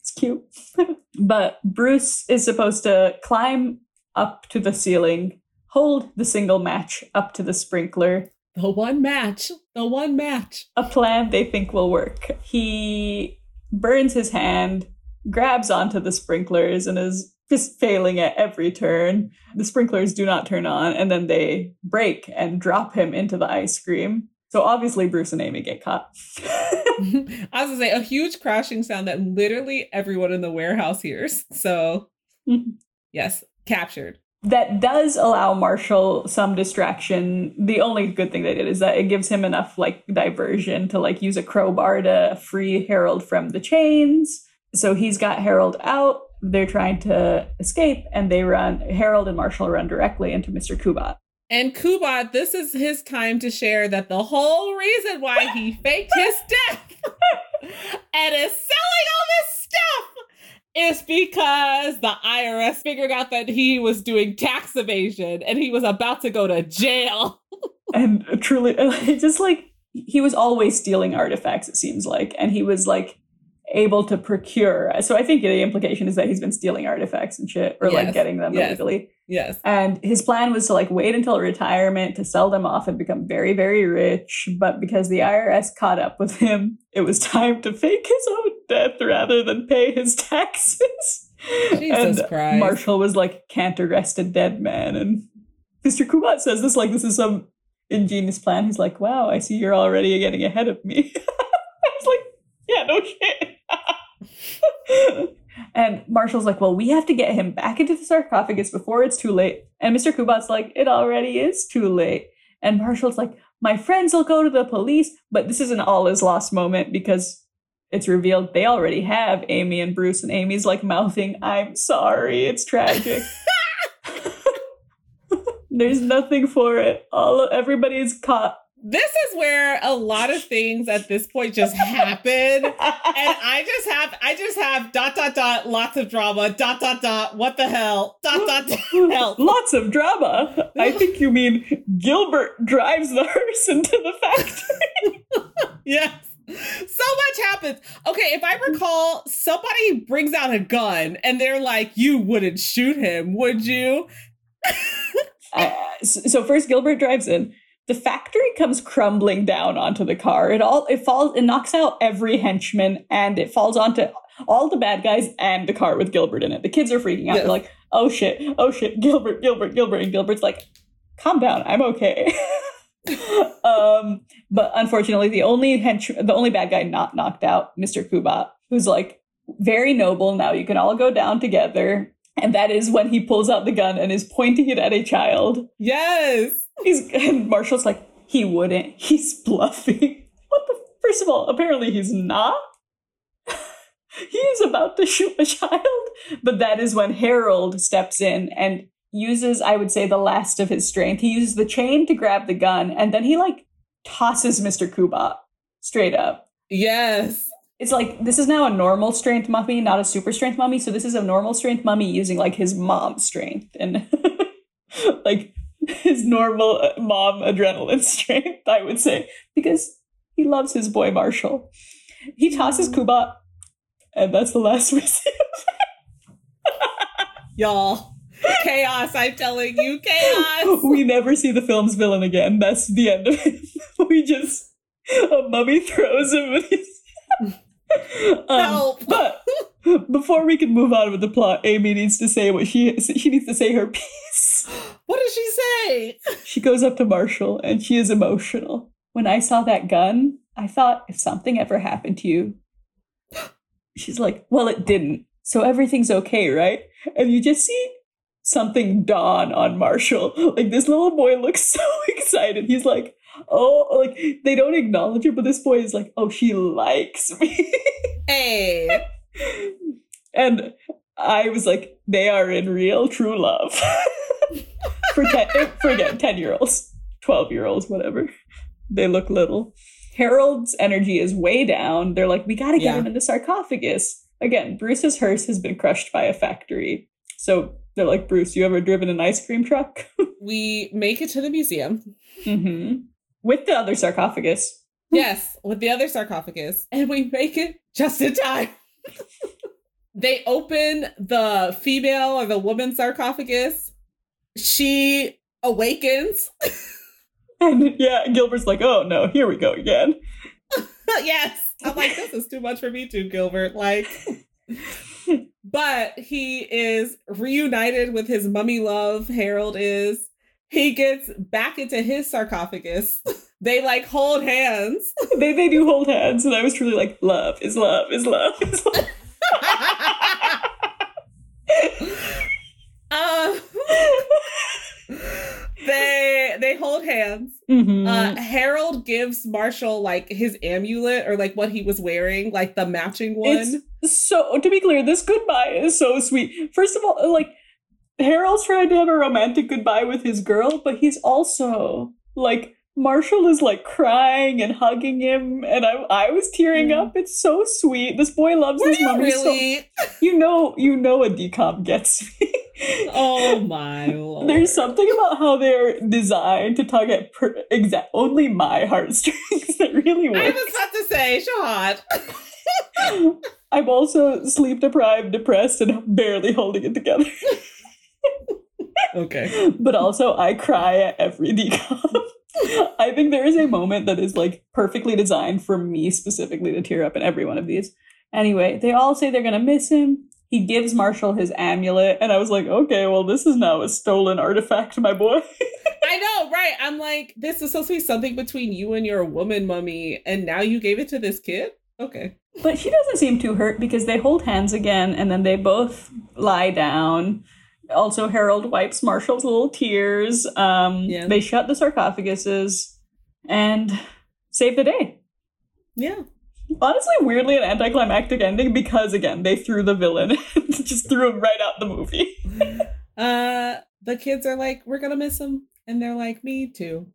[SPEAKER 1] it's cute. *laughs* but Bruce is supposed to climb up to the ceiling, hold the single match up to the sprinkler,
[SPEAKER 2] The one match. The one match.
[SPEAKER 1] a plan they think will work. He burns his hand, grabs onto the sprinklers, and is just failing at every turn. The sprinklers do not turn on, and then they break and drop him into the ice cream. So obviously, Bruce and Amy get caught. *laughs* *laughs*
[SPEAKER 2] I was gonna say a huge crashing sound that literally everyone in the warehouse hears. So yes, captured.
[SPEAKER 1] that does allow Marshall some distraction. The only good thing they did is that it gives him enough like diversion to like use a crowbar to free Harold from the chains. So he's got Harold out. They're trying to escape, and they run. Harold and Marshall run directly into Mister Kubat.
[SPEAKER 2] And Kubat, this is his time to share that the whole reason why he *laughs* faked his death *laughs* and is selling all this stuff is because the IRS figured out that he was doing tax evasion and he was about to go to jail. *laughs*
[SPEAKER 1] and truly just like he was always stealing artifacts it seems like and he was like able to procure so i think the implication is that he's been stealing artifacts and shit or like getting them
[SPEAKER 2] yes.
[SPEAKER 1] illegally
[SPEAKER 2] Yes.
[SPEAKER 1] and his plan was to like wait until retirement to sell them off and become very very rich but because the irs caught up with him it was time to fake his own death rather than pay his taxes
[SPEAKER 2] Jesus
[SPEAKER 1] and
[SPEAKER 2] Christ.
[SPEAKER 1] marshall was like can't arrest a dead man and Mr. Kubat says this like this is some ingenious plan. He's like, wow, I see you're already getting ahead of me. *laughs* I was like, yeah, no shit. And Marshall's like, well, we have to get him back into the sarcophagus before it's too late. And Mr. Kubat's like, it already is too late. And Marshall's like, my friends will go to the police, but this is an all is lost moment because it's revealed they already have Amy and Bruce, and Amy's like mouthing, I'm sorry, it's tragic. *laughs* *laughs* There's nothing for it. All everybody's caught.
[SPEAKER 2] This is where a lot of things at this point just happen. and *laughs* I just have I just have dot dot dot lots of drama, dot dot dot, what the hell, dot dot dot *laughs* help.
[SPEAKER 1] Lots of drama. I think you mean Gilbert drives the hearse into the factory. *laughs*
[SPEAKER 2] yes. So much happens. Okay, if I recall, somebody brings out a gun and they're like, You wouldn't shoot him, would you?
[SPEAKER 1] uh, so first Gilbert drives in. The factory comes crumbling down onto the car. It all it falls it knocks out every henchman and it falls onto all the bad guys and the car with Gilbert in it. The kids are freaking out. Yes. They're like, "Oh shit! Oh shit! Gilbert! Gilbert! Gilbert!" And Gilbert's like, "Calm down. I'm okay." *laughs* um, but unfortunately, the only hench the only bad guy not knocked out, Mr. Kubat, who's like very noble. Now you can all go down together. And that is when he pulls out the gun and is pointing it at a child.
[SPEAKER 2] Yes.
[SPEAKER 1] He's and Marshall's like, he wouldn't. He's bluffing. What the first of all, apparently he's not. *laughs* he is about to shoot a child. But that is when Harold steps in and uses, I would say, the last of his strength. He uses the chain to grab the gun, and then he like tosses Mr. Kubat straight up.
[SPEAKER 2] Yes
[SPEAKER 1] it's like this is now a normal strength mummy, not a super strength mummy. So this is a normal strength mummy using like his mom's strength and *laughs* like his normal uh, mom adrenaline *laughs* strength, I would say, because he loves his boy Marshall. He tosses Kubat, and that's the last *laughs* we see
[SPEAKER 2] Y'all, chaos! I'm telling you, chaos. *laughs*
[SPEAKER 1] We never see the film's villain again. That's the end of it. we just a mummy throws him um, but before we can move on with the plot, Amy needs to say what she she needs to say her piece. *gasps*
[SPEAKER 2] What does she say? *laughs*
[SPEAKER 1] She goes up to Marshall and she is emotional. When I saw that gun, I thought if something ever happened to you, *gasps* she's like, well, it didn't. So everything's okay, right? And you just see something dawn on Marshall. *laughs* Like this little boy looks *laughs* so excited. He's like, oh, like they don't acknowledge it, but this boy is like, oh, she likes me.
[SPEAKER 2] hey.
[SPEAKER 1] And I was like, they are in real true love. For ten, forget ten year olds, twelve year olds, whatever. They look little. Harold's energy is way down. They're like, we gotta get yeah. him in the sarcophagus. Again, Bruce's hearse has been crushed by a factory. So they're like, Bruce, you ever driven an ice cream truck? *laughs*
[SPEAKER 2] we make it to the museum.
[SPEAKER 1] Mm-hmm with the other sarcophagus.
[SPEAKER 2] Yes, with the other sarcophagus. And we make it just in time. *laughs* they open the female or the woman sarcophagus. She awakens.
[SPEAKER 1] and yeah, Gilbert's like, oh no, here we go again. *laughs*
[SPEAKER 2] yes. I'm like, this is too much for me too, Gilbert. Like, *laughs* but he is reunited with his mummy love. Harold is he gets back into his sarcophagus. *laughs* they like hold hands.
[SPEAKER 1] they they do hold hands, and I was truly like, love is love is love is love.
[SPEAKER 2] uh, they they hold hands.
[SPEAKER 1] Mm-hmm.
[SPEAKER 2] Uh, Harold gives Marshall like his amulet or like what he was wearing, like the matching one.
[SPEAKER 1] It's so to be clear, this goodbye is so sweet. First of all, like Harold's trying to have a romantic goodbye with his girl, but he's also like Marshall is like crying and hugging him, and I I was tearing mm. up. It's so sweet. This boy loves Were his mom. Really? So, you know, you know, a DCOM gets me.
[SPEAKER 2] Oh *laughs* my lord!
[SPEAKER 1] There's something about how they're designed to tug at per- exact only my heartstrings *laughs* that really works. I
[SPEAKER 2] was about to say, shot. *laughs*
[SPEAKER 1] I'm also sleep deprived, depressed, and barely holding it together
[SPEAKER 2] okay.
[SPEAKER 1] But also, I cry at every DCOM. I think there is a moment that is like perfectly designed for me specifically to tear up in every one of these. Anyway, they all say they're gonna miss him. He gives Marshall his amulet, and I was like, okay, well, this is now a stolen artifact, my boy. *laughs*
[SPEAKER 2] I know, right? I'm like, this is supposed to be something between you and your woman mummy, and now you gave it to this kid? Okay.
[SPEAKER 1] But she doesn't seem too hurt because they hold hands again, and then they both lie down. Also, Harold wipes Marshall's little tears. Um,
[SPEAKER 2] Yeah.
[SPEAKER 1] They shut the sarcophaguses and save the day.
[SPEAKER 2] Yeah.
[SPEAKER 1] Honestly, weirdly an anticlimactic ending because again they threw the villain, *laughs* just threw him right out the movie. *laughs*
[SPEAKER 2] Uh the kids are like, we're gonna miss him. And they're like, me too.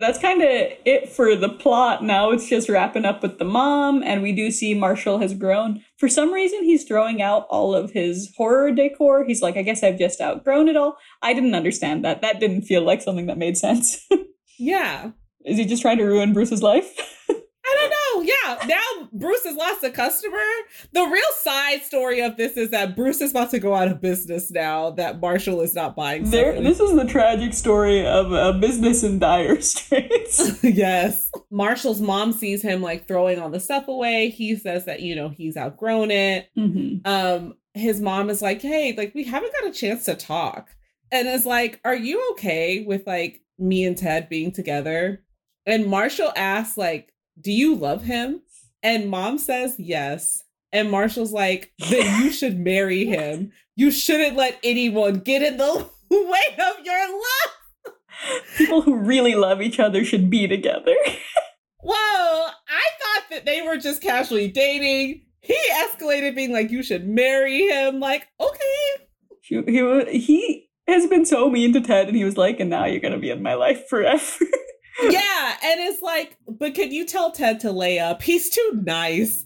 [SPEAKER 1] That's kind of it for the plot. Now it's just wrapping up with the mom, and we do see Marshall has grown. For some reason, he's throwing out all of his horror decor. He's like, I guess I've just outgrown it all. I didn't understand that. That didn't feel like something that made sense. *laughs*
[SPEAKER 2] Yeah.
[SPEAKER 1] Is he just trying to ruin Bruce's life?
[SPEAKER 2] I. Yeah. Now Bruce has lost a customer. The real side story of this is that Bruce is about to go out of business now that Marshall is not buying
[SPEAKER 1] There, this is the tragic story of a business in dire *laughs* straits. *laughs*
[SPEAKER 2] yes. Marshall's mom sees him like throwing all the stuff away. He says that, you know, he's outgrown it.
[SPEAKER 1] hmm
[SPEAKER 2] Um, his mom is like, Hey, like, we haven't got a chance to talk. And is like, Are you okay with like me and Ted being together? And Marshall asks, like, do you love him? And mom says yes. And Marshall's like, then you should marry him. You shouldn't let anyone get in the *laughs* way of your love.
[SPEAKER 1] People who really love each other should be together. *laughs*
[SPEAKER 2] Whoa, I thought that they were just casually dating. He escalated being like, you should marry him. Like, okay.
[SPEAKER 1] He, he, he has been so mean to Ted, and he was like, and now you're going to be in my life forever. *laughs*
[SPEAKER 2] Yeah. And it's like, but can you tell Ted to lay up? He's too nice.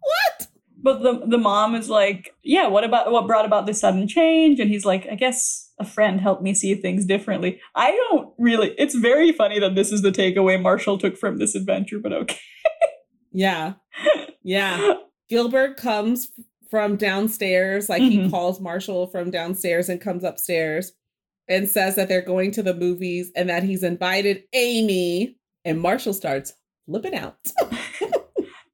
[SPEAKER 2] What?
[SPEAKER 1] but the, the mom is like, yeah, what about what brought about this sudden change? And he's like, I guess a friend helped me see things differently. I don't really, it's very funny that this is the takeaway Marshall took from this adventure, but okay.
[SPEAKER 2] Yeah. Yeah. Gilbert comes from downstairs, like he
[SPEAKER 1] Mhm.
[SPEAKER 2] calls Marshall from downstairs and comes upstairs and says that they're going to the movies and that he's invited Amy. And Marshall starts flipping out. *laughs*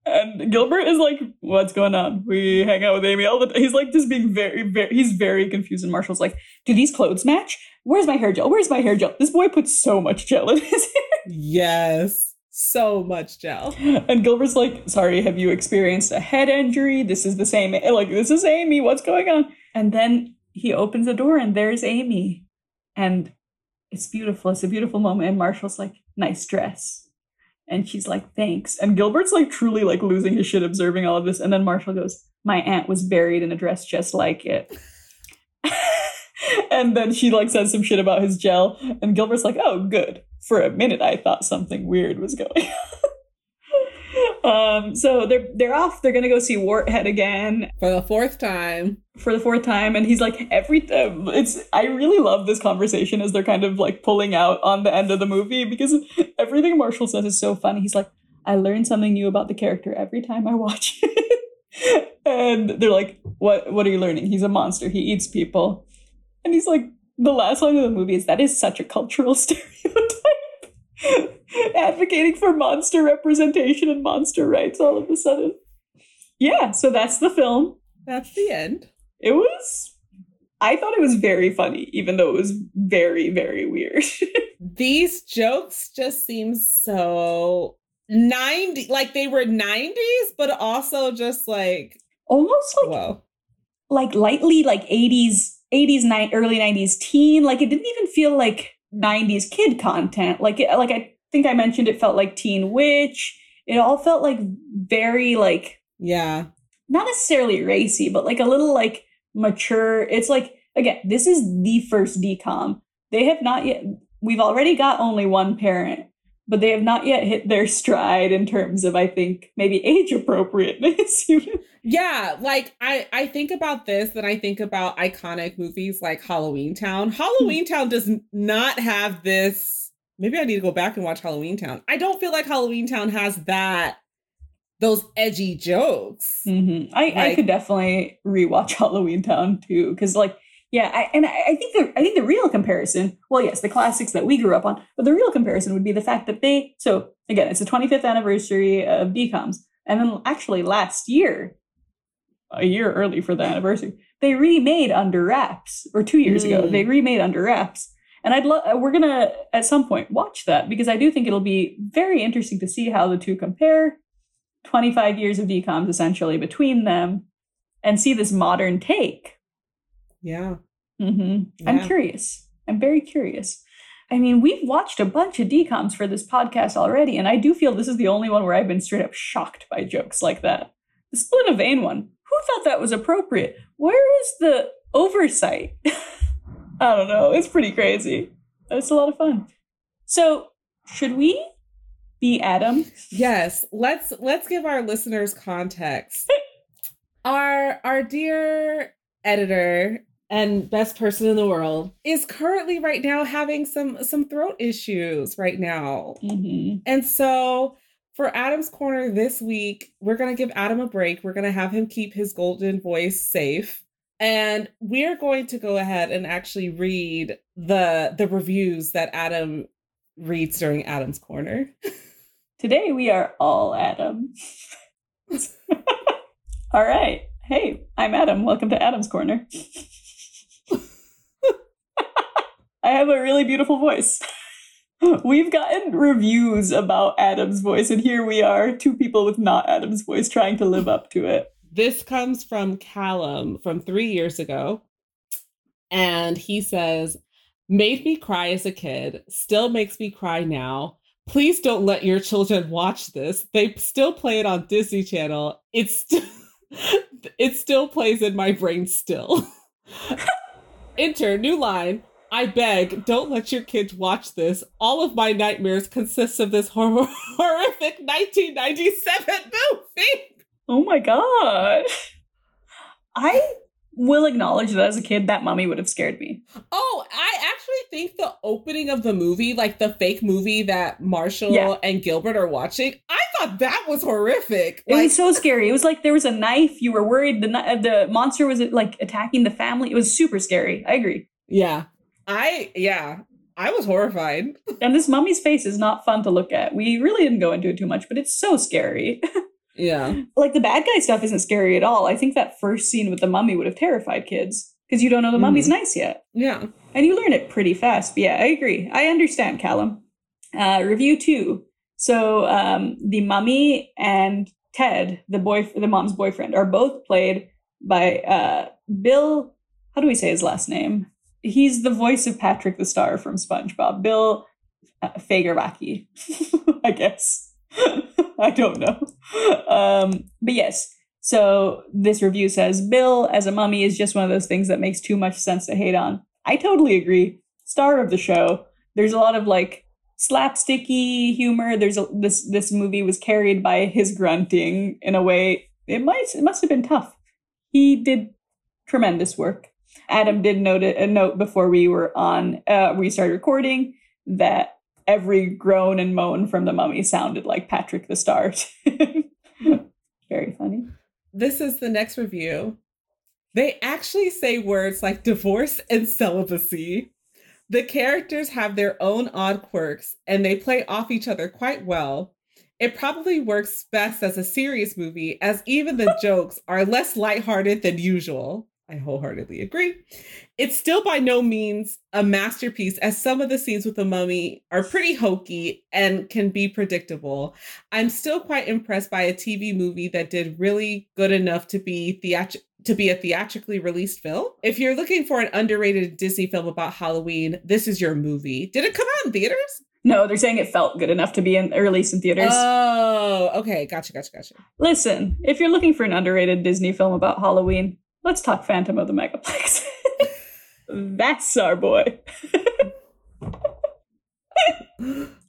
[SPEAKER 1] And Gilbert is like, what's going on? We hang out with Amy all the time. He's like just being very, very, he's very confused. And Marshall's like, do these clothes match? Where's my hair gel? Where's my hair gel? This boy puts so much gel in his *laughs* hair.
[SPEAKER 2] yes. So much gel.
[SPEAKER 1] And Gilbert's like, sorry, have you experienced a head injury? This is the same, eh, like, this is Amy. What's going on? And then he opens the door and there's Amy. And it's beautiful. It's a beautiful moment. And Marshall's like, nice dress. And she's like, thanks. And Gilbert's like truly like losing his shit observing all of this. And then Marshall goes, my aunt was buried in a dress just like it. *laughs* and then she like says some shit about his gel. And Gilbert's like, oh, good. For a minute, I thought something weird was going on. *laughs* um, so they're they're off. They're gonna go see Warthead again
[SPEAKER 2] For the fourth time.
[SPEAKER 1] for the fourth time and he's like every time it's i really love this conversation as they're kind of like pulling out on the end of the movie because everything marshall says is so funny. He's like i learn something new about the character every time i watch *laughs* it. And they're like what what are you learning? He's a monster. He eats people. And he's like the last line of the movie is that is such a cultural *laughs* stereotype *laughs* advocating for monster representation and monster rights all of a sudden yeah so that's the film
[SPEAKER 2] That's the end.
[SPEAKER 1] it was I thought it was very funny, even though it was very, very weird. *laughs*
[SPEAKER 2] These jokes just seem so 90 like they were 90s, but also just like,
[SPEAKER 1] Almost like
[SPEAKER 2] whoa.
[SPEAKER 1] like lightly like 80s, 80s, ni- early 90s teen. Like it didn't even feel like 90s kid content. Like like I think I mentioned it felt like Teen Witch. It all felt like very like
[SPEAKER 2] Yeah.
[SPEAKER 1] not necessarily racy, but like a little like mature. It's like again, this is the first DCOM. They have not yet. We've already got only one parent, but they have not yet hit their stride in terms of I think maybe age appropriateness. *laughs*
[SPEAKER 2] Yeah, like I I think about this and I think about iconic movies like Halloweentown. Halloween Town does not have this. Maybe I need to go back and watch Halloweentown. I don't feel like Halloweentown has that those edgy jokes.
[SPEAKER 1] Mhm. I, I could definitely rewatch *laughs* Halloweentown too, because like yeah, I, and I, I think the I think the real comparison, well, yes, the classics that we grew up on, but the real comparison would be the fact that they. So again, it's the 25th anniversary of DCOMs, and then actually last year, a year early for the anniversary. They remade Under Wraps, or two years ago.
[SPEAKER 2] Mm.
[SPEAKER 1] They remade Under Wraps, and I'd love. We're gonna at some point watch that because I do think it'll be very interesting to see how the two compare. Twenty five years of DCOMs essentially between them, and see this modern take.
[SPEAKER 2] Yeah.
[SPEAKER 1] Mm-hmm. I'm curious. I'm very curious. I mean, we've watched a bunch of DCOMs for this podcast already, and I do feel this is the only one where I've been straight up shocked by jokes like that. The split of vein one. Who thought that was appropriate? Where was the oversight? *laughs* I don't know. It's pretty crazy. It's a lot of fun. So, should we be Adam?
[SPEAKER 2] Yes, let's let's give our listeners context. *laughs* our our dear editor and best person in the world is currently right now having some some throat issues right now.
[SPEAKER 1] Mm-hmm.
[SPEAKER 2] And so for Adam's corner this week, we're going to give Adam a break. We're going to have him keep his golden voice safe. And we're going to go ahead and actually read the the reviews that Adam reads during Adam's corner. *laughs*
[SPEAKER 1] Today we are all Adam. *laughs* all right. Hey, I'm Adam. Welcome to Adam's Corner. *laughs* I have a really beautiful voice. *laughs* We've gotten reviews about Adam's voice, and here we are, two people with not Adam's voice trying to live up to it.
[SPEAKER 2] This comes from Callum from three years ago. And he says, Made me cry as a kid, still makes me cry now. Please don't let your children watch this. They still play it on Disney Channel. It's st- *laughs* it still plays in my brain still. *laughs* Enter new line. I beg, don't let your kids watch this. All of my nightmares consist of this hor- *laughs* horrific 1997 *laughs* movie.
[SPEAKER 1] Oh my god. I will acknowledge that as a kid, that mummy would have scared me.
[SPEAKER 2] Oh, I actually think the opening of the movie, like the fake movie that Marshall
[SPEAKER 1] Yeah.
[SPEAKER 2] and Gilbert are watching, I thought that was horrific.
[SPEAKER 1] It
[SPEAKER 2] Like,
[SPEAKER 1] was so scary. It was like there was a knife. You were worried the the monster was like attacking the family. It was super scary. I agree.
[SPEAKER 2] yeah, I yeah, I was horrified. *laughs*
[SPEAKER 1] And this mummy's face is not fun to look at. We really didn't go into it too much, but it's so scary. *laughs*
[SPEAKER 2] Yeah,
[SPEAKER 1] like the bad guy stuff isn't scary at all. I think that first scene with the mummy would have terrified kids because you don't know the mummy's nice yet,
[SPEAKER 2] yeah.
[SPEAKER 1] and you learn it pretty fast. But yeah, I agree. I understand, Callum. Uh, review two. So um, the mummy and Ted, the boy, the mom's boyfriend, are both played by uh, Bill. How do we say his last name? He's the voice of Patrick the Star from SpongeBob. Bill uh, Fagerbakke, *laughs* I guess. *laughs* I don't know. Um, but yes. So this review says Bill as a mummy is just one of those things that makes too much sense to hate on. I totally agree. Star of the show. There's a lot of like slapsticky humor. There's a, this this movie was carried by his grunting in a way. It might it must have been tough. He did tremendous work. Adam did note a note before we were on uh, we started recording that every groan and moan from the mummy sounded like Patrick the Star. *laughs* Very funny.
[SPEAKER 2] This is the next review. They actually say words like divorce and celibacy. The characters have their own odd quirks and they play off each other quite well. It probably works best as a serious movie, as even the jokes are less lighthearted than usual. I wholeheartedly agree. It's still by no means a masterpiece, as some of the scenes with the mummy are pretty hokey and can be predictable. I'm still quite impressed by a TV movie that did really good enough to be theatr- to be a theatrically released film. If you're looking for an underrated Disney film about Halloween, this is your movie. Did it come out in theaters?
[SPEAKER 1] No, they're saying it felt good enough to be in released in theaters.
[SPEAKER 2] Oh, okay. Gotcha, gotcha, gotcha.
[SPEAKER 1] Listen, if you're looking for an underrated Disney film about Halloween, let's talk Phantom of the Megaplex. *laughs* That's our boy. *laughs*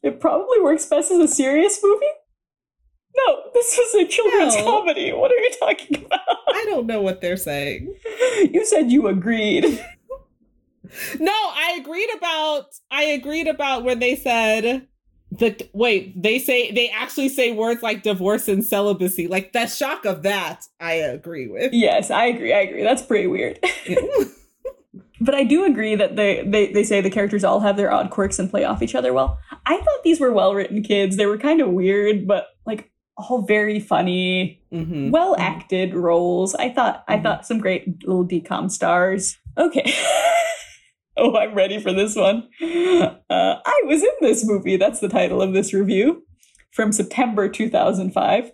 [SPEAKER 1] it probably works best as a serious movie. No, this is a children's
[SPEAKER 2] No.
[SPEAKER 1] comedy. What are you talking about?
[SPEAKER 2] I don't know what they're saying.
[SPEAKER 1] You said you agreed. *laughs*
[SPEAKER 2] No, I agreed about I agreed about when they said the wait, they say they actually say words like divorce and celibacy. Like the shock of that, I agree with.
[SPEAKER 1] yes, I agree. I agree. That's pretty weird. *laughs* but I do agree that they, they they say the characters all have their odd quirks and play off each other well. I thought these were well written kids. They were kind of weird, but like all very funny,
[SPEAKER 2] Mhm.
[SPEAKER 1] well acted roles. I thought I
[SPEAKER 2] Mhm.
[SPEAKER 1] thought some great little DCOM stars. Okay. *laughs* oh, I'm ready for this one. Uh, I was in this movie. That's the title of this review from September 2005.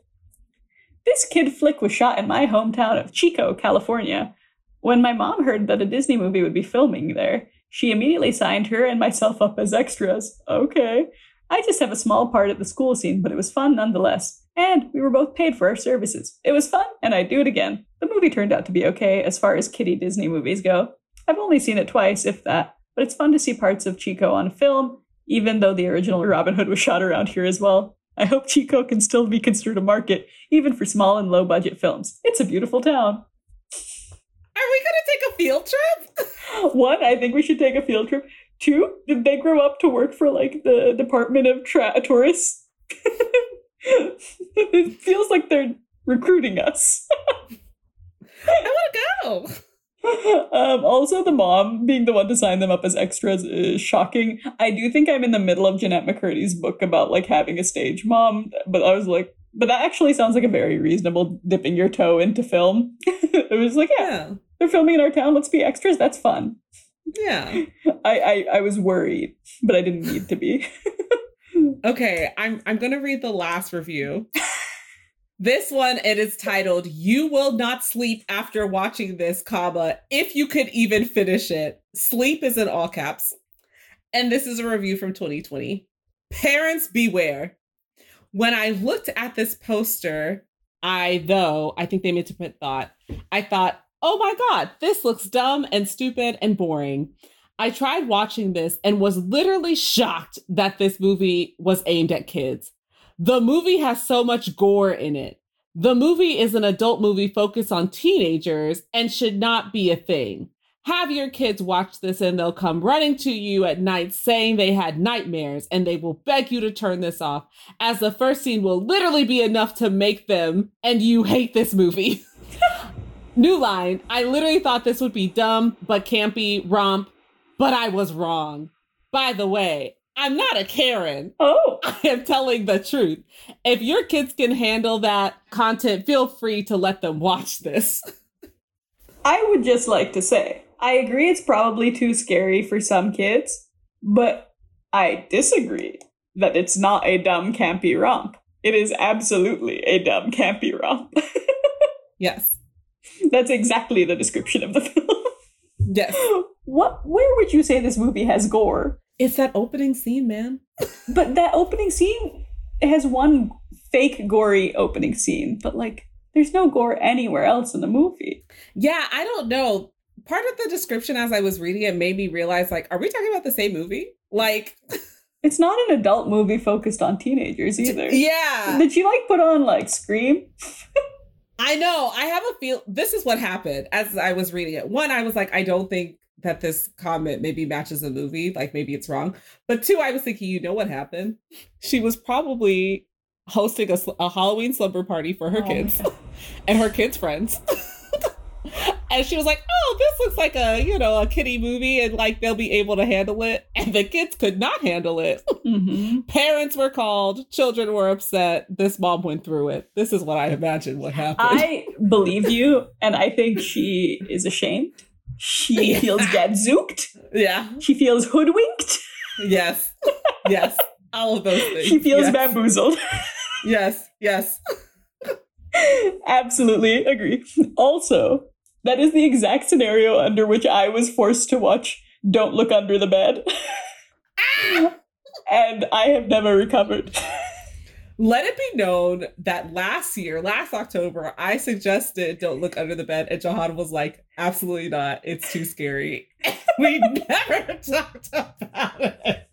[SPEAKER 1] This kid flick was shot in my hometown of Chico, California. When my mom heard that a Disney movie would be filming there, she immediately signed her and myself up as extras. Okay. I just have a small part at the school scene, but it was fun nonetheless. And we were both paid for our services. It was fun, and I'd do it again. The movie turned out to be okay as far as kiddie Disney movies go. I've only seen it twice, if that, but it's fun to see parts of Chico on film, even though the original Robin Hood was shot around here as well. I hope Chico can still be considered a market, even for small and low budget films. It's a beautiful town.
[SPEAKER 2] Are we gonna take a field trip? *laughs*
[SPEAKER 1] One, I think we should take a field trip. Two, did they grow up to work for like the Department of Tra- Tourists? *laughs* it feels like they're recruiting us. *laughs*
[SPEAKER 2] I want to go.
[SPEAKER 1] Um, also, the mom being the one to sign them up as extras is shocking. I do think I'm in the middle of Jennette McCurdy's book about like having a stage mom, but I was like, but that actually sounds like a very reasonable dipping your toe into film. *laughs* it was like, yeah,
[SPEAKER 2] Yeah,
[SPEAKER 1] they're filming in our town. Let's be extras. That's fun.
[SPEAKER 2] yeah. *laughs*
[SPEAKER 1] I, I I was worried, but I didn't need to be. *laughs*
[SPEAKER 2] Okay, I'm I'm gonna read the last review. This one it is titled "You Will Not Sleep After Watching This, comma If You Could Even Finish It." Sleep is in all caps, and this is a review from 2020. Parents beware. When I looked at this poster, I though I think they meant to put thought. I thought, oh my god, this looks dumb and stupid and boring. I tried watching this and was literally shocked that this movie was aimed at kids. The movie has so much gore in it. The movie is an adult movie focused on teenagers and should not be a thing. Have your kids watch this and they'll come running to you at night saying they had nightmares and they will beg you to turn this off, as the first scene will literally be enough to make them and you hate this movie. *laughs* New line I literally thought this would be dumb but campy romp but I was wrong. By the way, I'm not a Karen.
[SPEAKER 1] oh, *laughs*
[SPEAKER 2] I am telling the truth. If your kids can handle that content, feel free to let them watch this.
[SPEAKER 1] I would just like to say, I agree it's probably too scary for some kids, but I disagree that it's not a dumb campy romp. It is absolutely a dumb campy romp. *laughs*
[SPEAKER 2] Yes.
[SPEAKER 1] That's exactly the description of the film.
[SPEAKER 2] Yes.
[SPEAKER 1] what where would you say this movie has gore?
[SPEAKER 2] It's that opening scene, man.
[SPEAKER 1] But that opening scene has one fake gory opening scene, but like there's no gore anywhere else in the movie.
[SPEAKER 2] Yeah, I don't know. Part of the description as I was reading it made me realize like, are we talking about the same movie? Like, *laughs*
[SPEAKER 1] It's not an adult movie focused on teenagers either.
[SPEAKER 2] yeah.
[SPEAKER 1] Did you like put on like Scream?
[SPEAKER 2] I know. I have a feel. This is what happened as I was reading it. One, I was like, I don't think that this comment maybe matches the movie. Like maybe it's wrong. But two, I was thinking, you know what happened? She was probably hosting a, a Halloween slumber party for her
[SPEAKER 1] Oh
[SPEAKER 2] kids *laughs* and her kids' friends. *laughs* and she was like, "Oh, this looks like a you know a kiddie movie, and like they'll be able to handle it." And the kids could not handle it.
[SPEAKER 1] Mhm. *laughs*
[SPEAKER 2] Parents were called, children were upset. This mom went through it. This is what I imagine what happened.
[SPEAKER 1] I believe you, and I think she is ashamed. She feels *laughs* gadzooked.
[SPEAKER 2] yeah.
[SPEAKER 1] She feels hoodwinked.
[SPEAKER 2] Yes. Yes. All of those things.
[SPEAKER 1] She feels
[SPEAKER 2] yes.
[SPEAKER 1] bamboozled.
[SPEAKER 2] Yes. Yes. *laughs*
[SPEAKER 1] Absolutely agree. Also, that is the exact scenario under which I was forced to watch Don't Look Under the Bed. Ah! *laughs* and I have never recovered.
[SPEAKER 2] Let it be known that last year, last October, I suggested Don't Look Under the Bed, and Johanna was like, absolutely not. It's too scary. *laughs* we never *laughs* talked about it.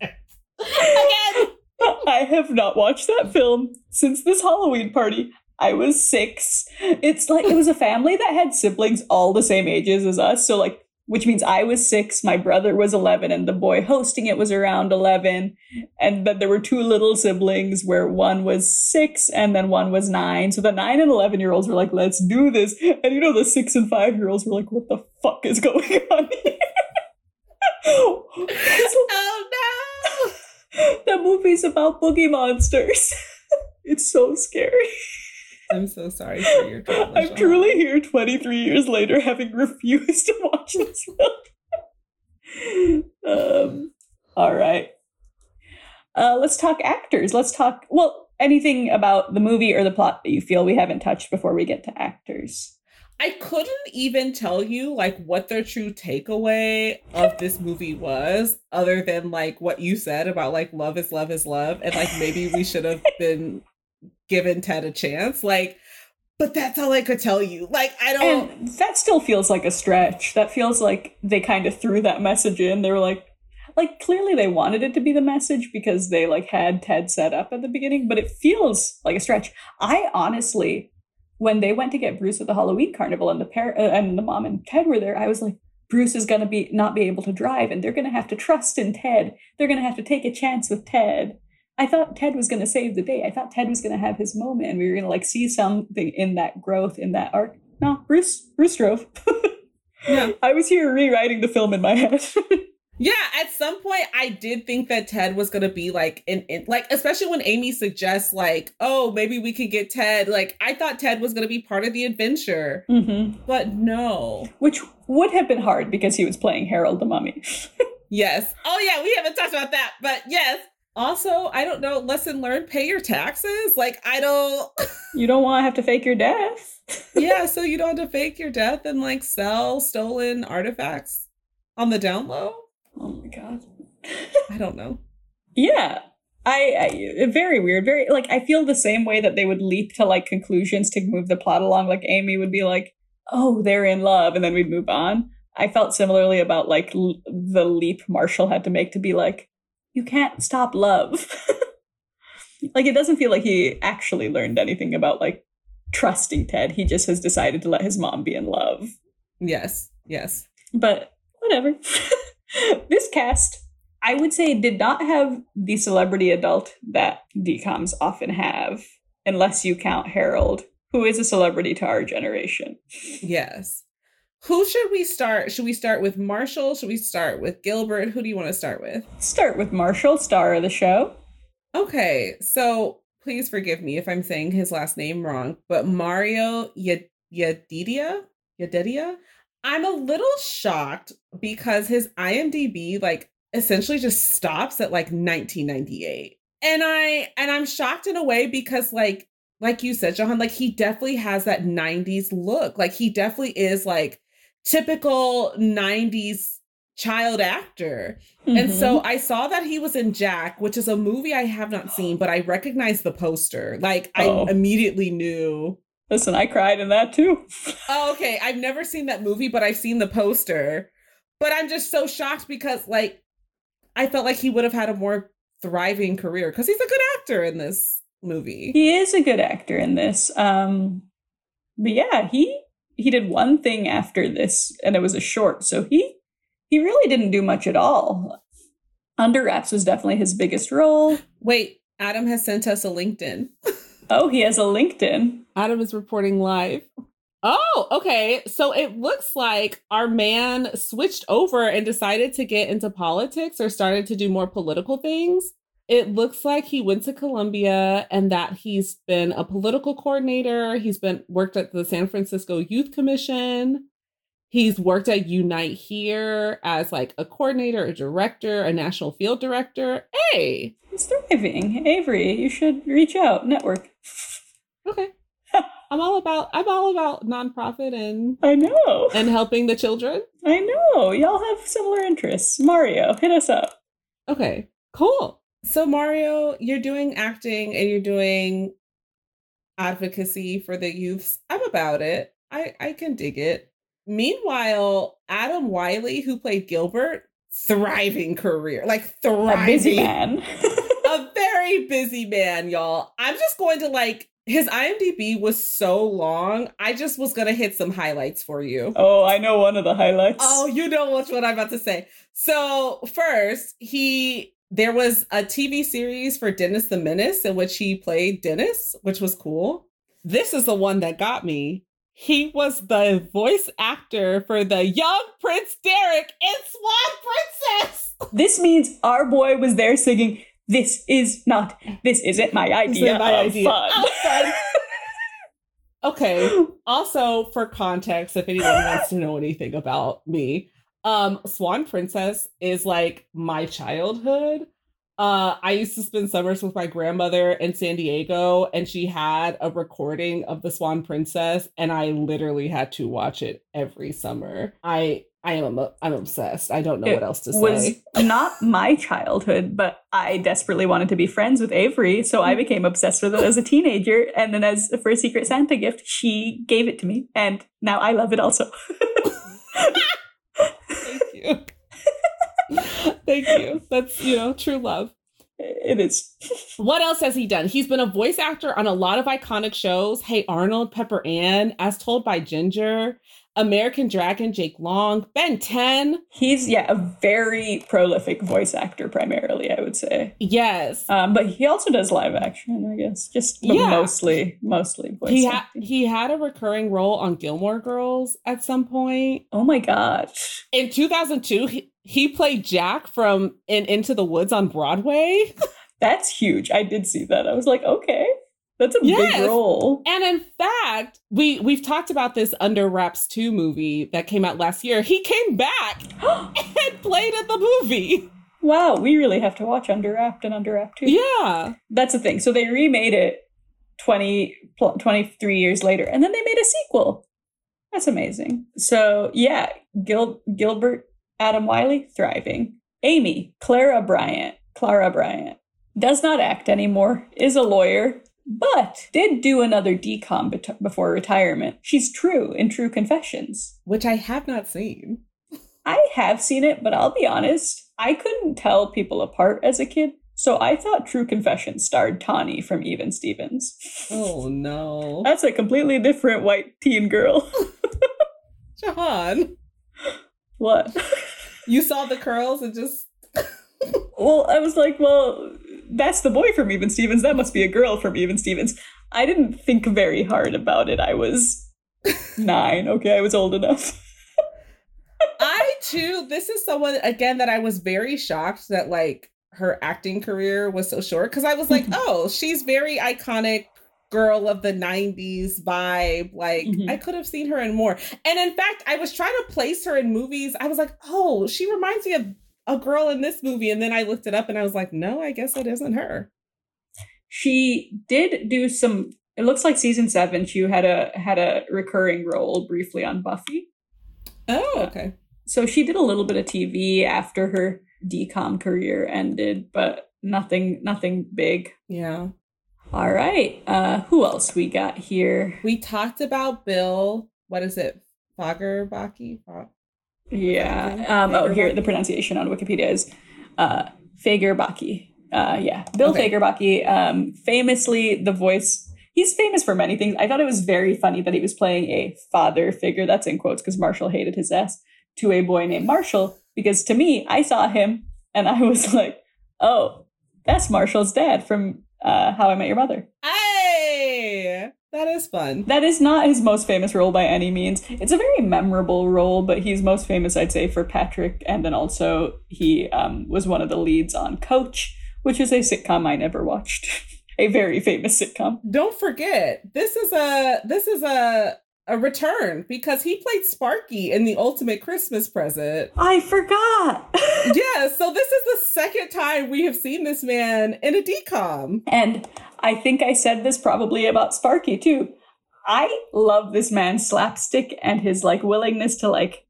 [SPEAKER 2] Again. *laughs*
[SPEAKER 1] I have not watched that film since this Halloween party. I was six. It's like it was a family that had siblings all the same ages as us. So, like, which means I was six, my brother was 11, and the boy hosting it was around 11. And then there were two little siblings where one was six and then one was nine. So the nine and 11 year olds were like, let's do this. And you know, the six and five year olds were like, what the fuck is going *laughs* on here? *laughs*
[SPEAKER 2] Oh no. *laughs*
[SPEAKER 1] the movie's about boogie monsters. It's so scary.
[SPEAKER 2] I'm so sorry for your trauma.
[SPEAKER 1] I'm
[SPEAKER 2] Sean.
[SPEAKER 1] truly here 23 years later having refused to watch this film. um, all right. Uh, let's talk actors. Let's talk, well, anything about the movie or the plot that you feel we haven't touched before we get to actors.
[SPEAKER 2] I couldn't even tell you like what their true takeaway of this movie was, other than like what you said about like love is love is love, and like maybe we should have been given Ted a chance. Like, but that's all I could tell you. Like, I don't.
[SPEAKER 1] And that still feels like a stretch. That feels like they kind of threw that message in. They were like, like clearly they wanted it to be the message because they like had Ted set up at the beginning, but it feels like a stretch. I honestly, when they went to get Bruce at the Halloween carnival and the pair uh, and the mom and Ted were there, I was like, Bruce is gonna be not be able to drive, and they're gonna have to trust in Ted. They're gonna have to take a chance with Ted. I thought Ted was gonna save the day. I thought Ted was gonna have his moment, and we were gonna like see something in that growth in that arc. No, Bruce, Bruce drove. *laughs*
[SPEAKER 2] Yeah.
[SPEAKER 1] I was here rewriting the film in my head. *laughs*
[SPEAKER 2] Yeah, at some point I did think that Ted was gonna be like in, in like especially when Amy suggests like, oh, maybe we could get Ted. Like I thought Ted was gonna be part of the adventure.
[SPEAKER 1] mm-hmm.
[SPEAKER 2] But no.
[SPEAKER 1] Which would have been hard because he was playing Harold the Mummy. *laughs*
[SPEAKER 2] Yes. Oh yeah, we haven't talked about that, but yes. Also, I don't know, lesson learned, pay your taxes. Like I don't *laughs*
[SPEAKER 1] you don't want to have to fake your death.
[SPEAKER 2] Yeah, *laughs* so you don't have to fake your death and like sell stolen artifacts on the down low?
[SPEAKER 1] Oh my god.
[SPEAKER 2] I don't know. *laughs*
[SPEAKER 1] Yeah. I, I very weird. Very like I feel the same way that they would leap to like conclusions to move the plot along. Like Amy would be like, "Oh, they're in love," and then we'd move on. I felt similarly about like l- the leap Marshall had to make to be like, "You can't stop love." *laughs* like it doesn't feel like he actually learned anything about like trusting Ted. He just has decided to let his mom be in love.
[SPEAKER 2] Yes. Yes.
[SPEAKER 1] But whatever. *laughs* this cast, I would say, did not have the celebrity adult that DCOMs often have, unless you count Harold, who is a celebrity to our generation.
[SPEAKER 2] Yes. Who should we start? Should we start with Marshall? Should we start with Gilbert? Who do you want to start with?
[SPEAKER 1] Start with Marshall, star of the show.
[SPEAKER 2] Okay, so please forgive me if I'm saying his last name wrong, but Mario Yed- Yedidia? Yedidia? I'm a little shocked because his IMDb like essentially just stops at like 1998. And I and I'm shocked in a way because like like you said, Johan, like he definitely has that 90s look. Like he definitely is like typical 90s child actor. And
[SPEAKER 1] Mhm.
[SPEAKER 2] so I saw that he was in Jack, which is a movie I have not seen, but I recognized the poster. Like
[SPEAKER 1] Oh.
[SPEAKER 2] I immediately knew.
[SPEAKER 1] listen, I cried in that too.
[SPEAKER 2] Oh, okay. I've never seen that movie, but I've seen the poster. But I'm just so shocked because like I felt like he would have had a more thriving career because he's a good actor in this movie.
[SPEAKER 1] he is a good actor in this. Um, but yeah, he he did one thing after this, and it was a short. So he he really didn't do much at all. Under Wraps was definitely his biggest role.
[SPEAKER 2] Wait, Adam has sent us a LinkedIn. *laughs*
[SPEAKER 1] Oh, he has a LinkedIn.
[SPEAKER 2] Adam is reporting live. Oh, okay. So it looks like our man switched over and decided to get into politics or started to do more political things. It looks like he went to Columbia and that he's been a political coordinator. He's been worked at the San Francisco Youth Commission. He's worked at Unite here as like a coordinator, a director, a national field director. Hey,
[SPEAKER 1] He's thriving. Avery, you should reach out. Network.
[SPEAKER 2] okay. *laughs* I'm all about I'm all about nonprofit and
[SPEAKER 1] I know.
[SPEAKER 2] and helping the children.
[SPEAKER 1] I know. Y'all have similar interests. Mario, hit us up.
[SPEAKER 2] Okay, cool. So Mario, you're doing acting and you're doing advocacy for the youths. I'm about it. I I can dig it. Meanwhile, Adam Wylie, who played Gilbert, thriving career, like thriving,
[SPEAKER 1] A busy man. *laughs*
[SPEAKER 2] a very busy man, y'all. I'm just going to like his IMDb was so long. I just was gonna hit some highlights for you.
[SPEAKER 1] oh, I know one of the highlights.
[SPEAKER 2] Oh, you know which one I'm about to say. So first, he there was a TV series for Dennis the Menace in which he played Dennis, which was cool. This is the one that got me. He was the voice actor for the young Prince Derek in Swan Princess. *laughs*
[SPEAKER 1] This means our boy was there singing, This is not. This isn't my idea.
[SPEAKER 2] my
[SPEAKER 1] of
[SPEAKER 2] idea
[SPEAKER 1] fun.
[SPEAKER 2] Oh, *laughs* okay. Also, for context, if anyone wants to know anything about me, um, Swan Princess is like my childhood. Uh, I used to spend summers with my grandmother in San Diego, and she had a recording of the Swan Princess, and I literally had to watch it every summer. I I am I'm obsessed. I don't know
[SPEAKER 1] It
[SPEAKER 2] what else to say.
[SPEAKER 1] It was not my childhood, but I desperately wanted to be friends with Avery, so I became obsessed with it as a teenager. And then, as for a Secret Santa gift, she gave it to me, and now I love it also. *laughs* *laughs*
[SPEAKER 2] Thank you. Thank you. That's you know true love.
[SPEAKER 1] it is.
[SPEAKER 2] What else has he done? He's been a voice actor on a lot of iconic shows. Hey Arnold, Pepper Ann, As Told by Ginger, American Dragon, Jake Long, Ben 10.
[SPEAKER 1] He's yeah a very prolific voice actor, primarily I would say.
[SPEAKER 2] Yes.
[SPEAKER 1] Um, but he also does live action, I guess. Just
[SPEAKER 2] Yeah.
[SPEAKER 1] mostly, mostly voice
[SPEAKER 2] He had
[SPEAKER 1] acting.
[SPEAKER 2] he had a recurring role on Gilmore Girls at some point.
[SPEAKER 1] oh my gosh.
[SPEAKER 2] In 2002, he, he played Jack from in Into the Woods on Broadway. *laughs*
[SPEAKER 1] That's huge. I did see that. I was like, okay, that's a
[SPEAKER 2] Yes.
[SPEAKER 1] big role.
[SPEAKER 2] And in fact, we we've talked about this Under Wraps 2 movie that came out last year. He came back *gasps* and played in the movie.
[SPEAKER 1] wow, we really have to watch Under Wraps and Under Wraps too.
[SPEAKER 2] Yeah.
[SPEAKER 1] That's the thing. So they remade it 20, pl- 23 years later, and then they made a sequel. That's amazing. So yeah, Gil- Gilbert Adam Wylie thriving. Amy Clara Bryant, Clara Bryant does not act anymore. Is a lawyer. But did do another DCOM bet- before retirement. She's true in True Confessions.
[SPEAKER 2] Which I have not seen.
[SPEAKER 1] I have seen it, but I'll be honest, I couldn't tell people apart as a kid. So I thought True Confessions starred Tawny from Even Stevens.
[SPEAKER 2] Oh no.
[SPEAKER 1] That's a completely different white teen girl. *laughs*
[SPEAKER 2] Jahan.
[SPEAKER 1] what?
[SPEAKER 2] You saw the curls and just
[SPEAKER 1] well, I was like, well, that's the boy from Even Stevens. That must be a girl from Even Stevens. I didn't think very hard about it. I was *laughs* nine. Okay, I was old enough.
[SPEAKER 2] I too, this is someone again that I was very shocked that like her acting career was so short because I was like, oh, she's very iconic girl of the 90s vibe. Like
[SPEAKER 1] Mhm.
[SPEAKER 2] I could have seen her in more. And in fact, I was trying to place her in movies. I was like, oh, she reminds me of a girl in this movie. And then I looked it up and I was like, no, I guess it isn't her.
[SPEAKER 1] She did do some. It looks like season seven. She had a had a recurring role briefly on Buffy.
[SPEAKER 2] Oh, okay.
[SPEAKER 1] So she did a little bit of TV after her DCOM career ended, but nothing nothing big.
[SPEAKER 2] Yeah.
[SPEAKER 1] All right. Uh who else we got here?
[SPEAKER 2] We talked about Bill. What is it? Fagerbakke?
[SPEAKER 1] Yeah. Um oh here the pronunciation on Wikipedia is uh Fagerbakke. Uh yeah. Bill
[SPEAKER 2] Okay.
[SPEAKER 1] Fagerbakke um famously the voice He's famous for many things. I thought it was very funny that he was playing a father figure, that's in quotes because Marshall hated his ass, to a boy named Marshall. Because to me, I saw him and I *laughs* was like, oh, that's Marshall's dad from uh, How I Met Your Mother.
[SPEAKER 2] Hey, that is fun.
[SPEAKER 1] That is not his most famous role by any means. It's a very memorable role, but he's most famous, I'd say, for Patrick. And then also, he um, was one of the leads on Coach, which is a sitcom I never watched. *laughs* a very famous sitcom.
[SPEAKER 2] Don't forget, this is a this is a a return because he played Sparky in the Ultimate Christmas Present.
[SPEAKER 1] I forgot. *laughs*
[SPEAKER 2] yeah, so this is the second time we have seen this man in a DCOM.
[SPEAKER 1] and I think I said this probably about Sparky too. I love this man's slapstick and his like willingness to like